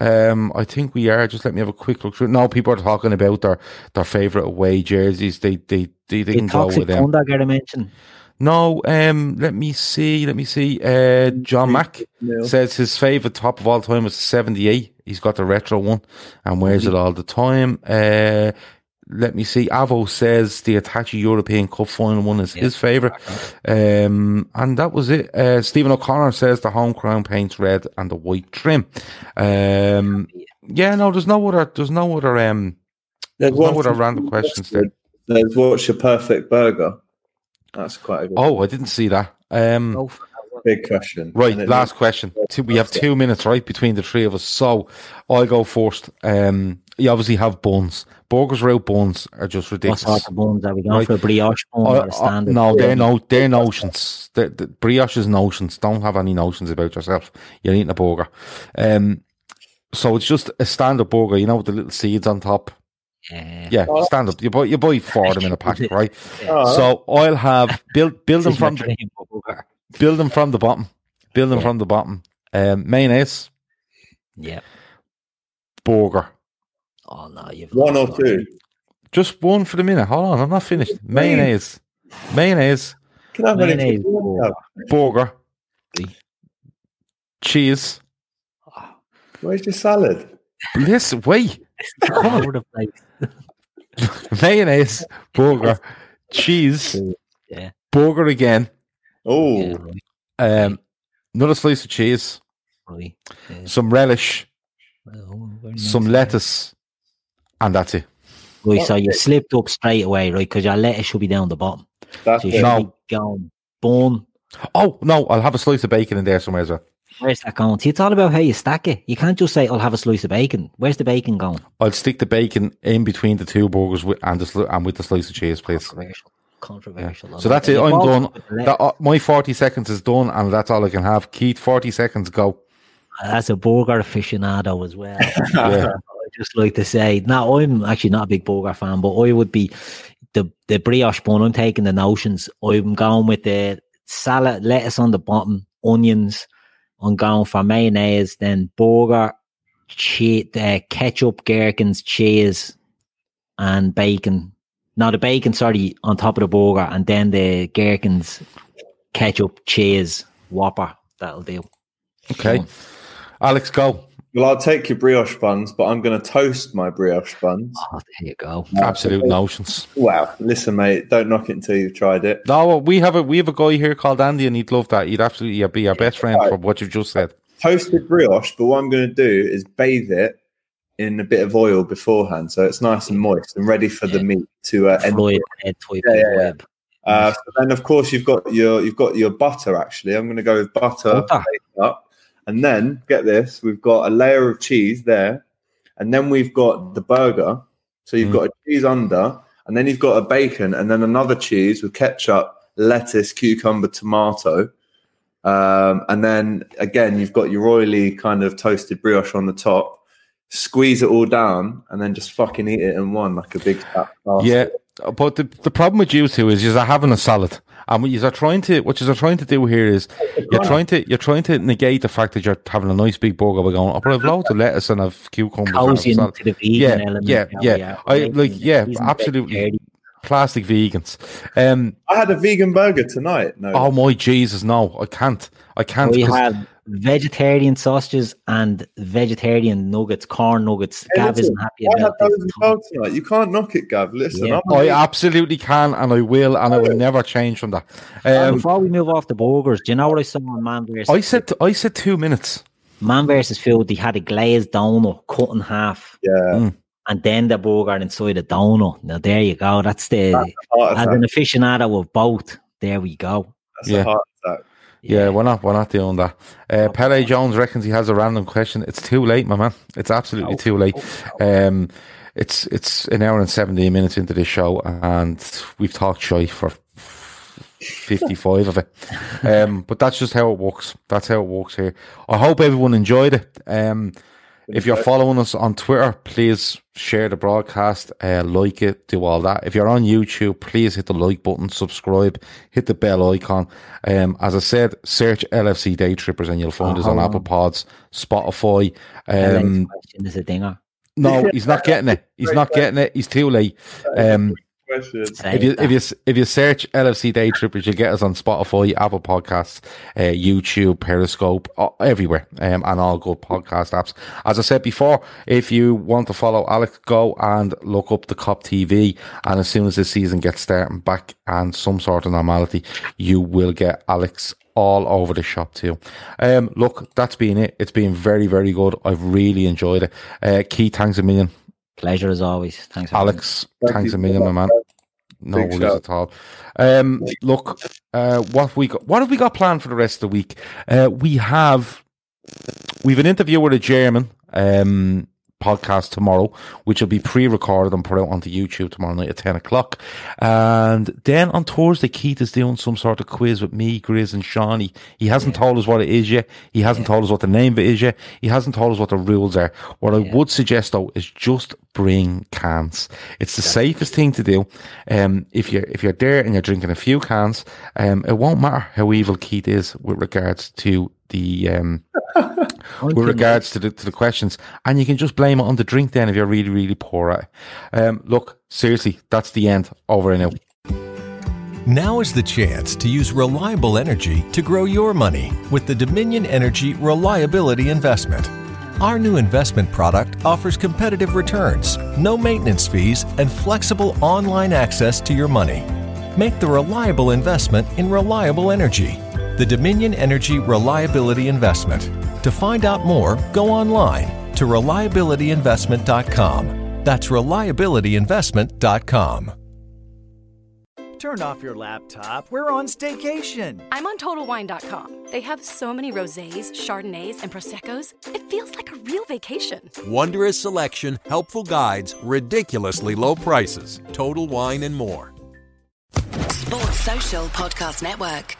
Um, I think we are. Just let me have a quick look through. No, people are talking about their their favorite away jerseys. They they they, they The can go with them. thunder get a mention. No, um, let me see. Let me see. Uh, John Mack Neil. says his favorite top of all time is seventy eight. He's got the retro one and wears it all the time. Uh, let me see. Avo says the Hitachi European Cup final one is his favorite. Um, and that was it. Uh, Stephen O'Connor says the home crown paints red and the white trim. Um, yeah, no, there's no other. There's no other. Um, There's there's no other random questions there. There's what's your perfect burger? That's quite a good, Oh, I didn't see that. Um, Go for that one. big question. Right, last question. We have two minutes, right, between the three of us. So I'll go first. Um, you obviously have buns. Burgers without buns are just ridiculous. What ridiculous. sort of buns are we going Right. for? A brioche bun I- or a I- standard? no, they're no, they're notions. The, the brioche is notions. Don't have any notions about yourself. You're eating a burger. Um, so it's just a standard burger, you know, with the little seeds on top. Yeah. Yeah, stand up. You buy you buy four of them in a pack, right? Oh, So I'll have build build them This is my from the, build them from the bottom. Build them Yeah. from the bottom. Um, mayonnaise, Yeah. burger. Oh no, you've one or lost two. Just one for the minute. Hold on, I'm not finished. Mayonnaise, mayonnaise, Can I have Mayonnaise, anything? burger. burger, cheese. Where's your salad? Listen, wait. all over. Mayonnaise, burger, cheese, Yeah. Burger again, Oh, Yeah, right. um, another slice of cheese, Right. Yeah. some relish, Well, very nice. some lettuce, and that's it. Right, so you slipped up straight away, right? Because your lettuce should be down the bottom. That's So you it. should No. be going bone. Oh no, I'll have a slice of bacon in there somewhere as well. Where's that going? See, it's all about how you stack it. You can't just say, I'll have a slice of bacon. Where's the bacon going? I'll stick the bacon in between the two burgers with, and the sli- and with the slice of cheese, please. Controversial. Controversial. So that's it. I'm done. put the lettuce- That, uh, my forty seconds is done, and that's all I can have. Keith, forty seconds go. That's a burger aficionado as well. Yeah. Just like to say, now I'm actually not a big burger fan, but I would be the the brioche bun. I'm taking the notions. I'm going with the salad, lettuce on the bottom, onions. I'm going for mayonnaise, then burger, che- uh, ketchup, gherkins, cheese, and bacon. Now the bacon, sorry, on top of the burger, and then the gherkins, ketchup, cheese, whopper. That'll do. Okay, Alex, go. Well, I'll take your brioche buns, but I'm going to toast my brioche buns. Oh, there you go. Absolute notions. Wow. Listen, mate, don't knock it until you've tried it. No, we have a we have a guy here called Andy, and he'd love that. He'd absolutely be our best friend for what you've just said. Toasted brioche, but what I'm going to do is bathe it in a bit of oil beforehand, so it's nice and moist and ready for the meat to uh, enter. Floyd head type Yeah, of yeah, yeah. web. Uh, so then, of course, you've got your you've got your butter. Actually, I'm going to go with butter, Butter. And then get this: we've got a layer of cheese there, and then we've got the burger. So you've Mm. got a cheese under, and then you've got a bacon, and then another cheese with ketchup, lettuce, cucumber, tomato, um, and then again you've got your oily kind of toasted brioche on the top. Squeeze it all down, and then just fucking eat it in one like a big fat. Yeah, but the, the problem with you two is you're having a salad, and what you're trying to what you're trying to do here is you're trying to you're trying to negate the fact that you're having a nice big burger. We're going, oh, but I've loads of lettuce and I've cucumbers. and I've Cozying salad." to the vegan yeah, element. yeah, now, yeah. I like, yeah, absolutely. Plastic vegans. Um, I had a vegan burger tonight. No, oh my Jesus, no, I can't. I can't. We 'cause- had vegetarian sausages and vegetarian nuggets, corn nuggets. Hey, Gav listen, isn't happy I had about those this. as well tonight. You can't knock it, Gav. Listen, Yeah. I'm absolutely can, and I will, and I will never change from that. Um, Before we move off the burgers, do you know what I saw on Man vs. I said, I said two minutes. Man versus Food? They had a glazed donut cut in half, yeah. Mm. and then the burger inside the donut. Now there you go. That's the Heart as an aficionado of both. There we go. That's Yeah. Yeah, we're not we're not doing that. Uh, Pele Jones reckons he has a random question. It's too late, my man. It's absolutely too late. Um, it's it's an hour and seventeen minutes into this show, and we've talked shy for fifty five of it. Um, but that's just how it works. That's how it works here. I hope everyone enjoyed it. Um, if you're following us on Twitter, please share the broadcast, uh, like it, do all that. If you're on YouTube, please hit the like button, subscribe, hit the bell icon. Um, as I said, search LFC Day Trippers and you'll find us on Oh. Apple Pods, Spotify. Um, question is a dinger. no, he's not getting it. He's not getting it. He's too late. Um, If you if you if you search LFC Day Trippers, you'll get us on Spotify, Apple Podcasts, uh, YouTube, Periscope, everywhere, um, and all good podcast apps. As I said before, if you want to follow Alex, go and look up the Kop TV, and as soon as the season gets starting back and some sort of normality, you will get Alex all over the shop too. Um, look, that's been it. It's been very very good. I've really enjoyed it. Uh, Keith, thanks a million. Pleasure as always. Thanks, for. Alex, Thank thanks you a million, my man. No Big worries shout. at all. Um, look, uh, what we got, what have we got planned for the rest of the week? Uh, we have we've an interview with a German um, podcast tomorrow, which will be pre-recorded and put out onto YouTube tomorrow night at ten o'clock. And then on Thursday, Keith is doing some sort of quiz with me, Grizz, and Shawnee. He hasn't told us what it is yet. He hasn't told us what the name of it is yet. He hasn't told us what the rules are. What I would suggest though is just bring cans. It's the safest thing to do. Um, if you're if you're there and you're drinking a few cans, um, it won't matter how evil Keith is with regards to the um, with regards to the to the questions, and you can just blame it on the drink then if you're really really poor at it. Um, look, seriously, that's the end. Over and out. Now is the chance to use reliable energy to grow your money with the Dominion Energy Reliability Investment. Our new investment product offers competitive returns, no maintenance fees, and flexible online access to your money. Make the reliable investment in reliable energy. The Dominion Energy Reliability Investment. To find out more, go online to reliabilityinvestment.com. That's reliabilityinvestment.com. Turn off your laptop. We're on staycation. I'm on TotalWine.com. They have so many rosés, chardonnays, and proseccos. It feels like a real vacation. Wondrous selection, helpful guides, ridiculously low prices. Total Wine and more. Sports Social Podcast Network.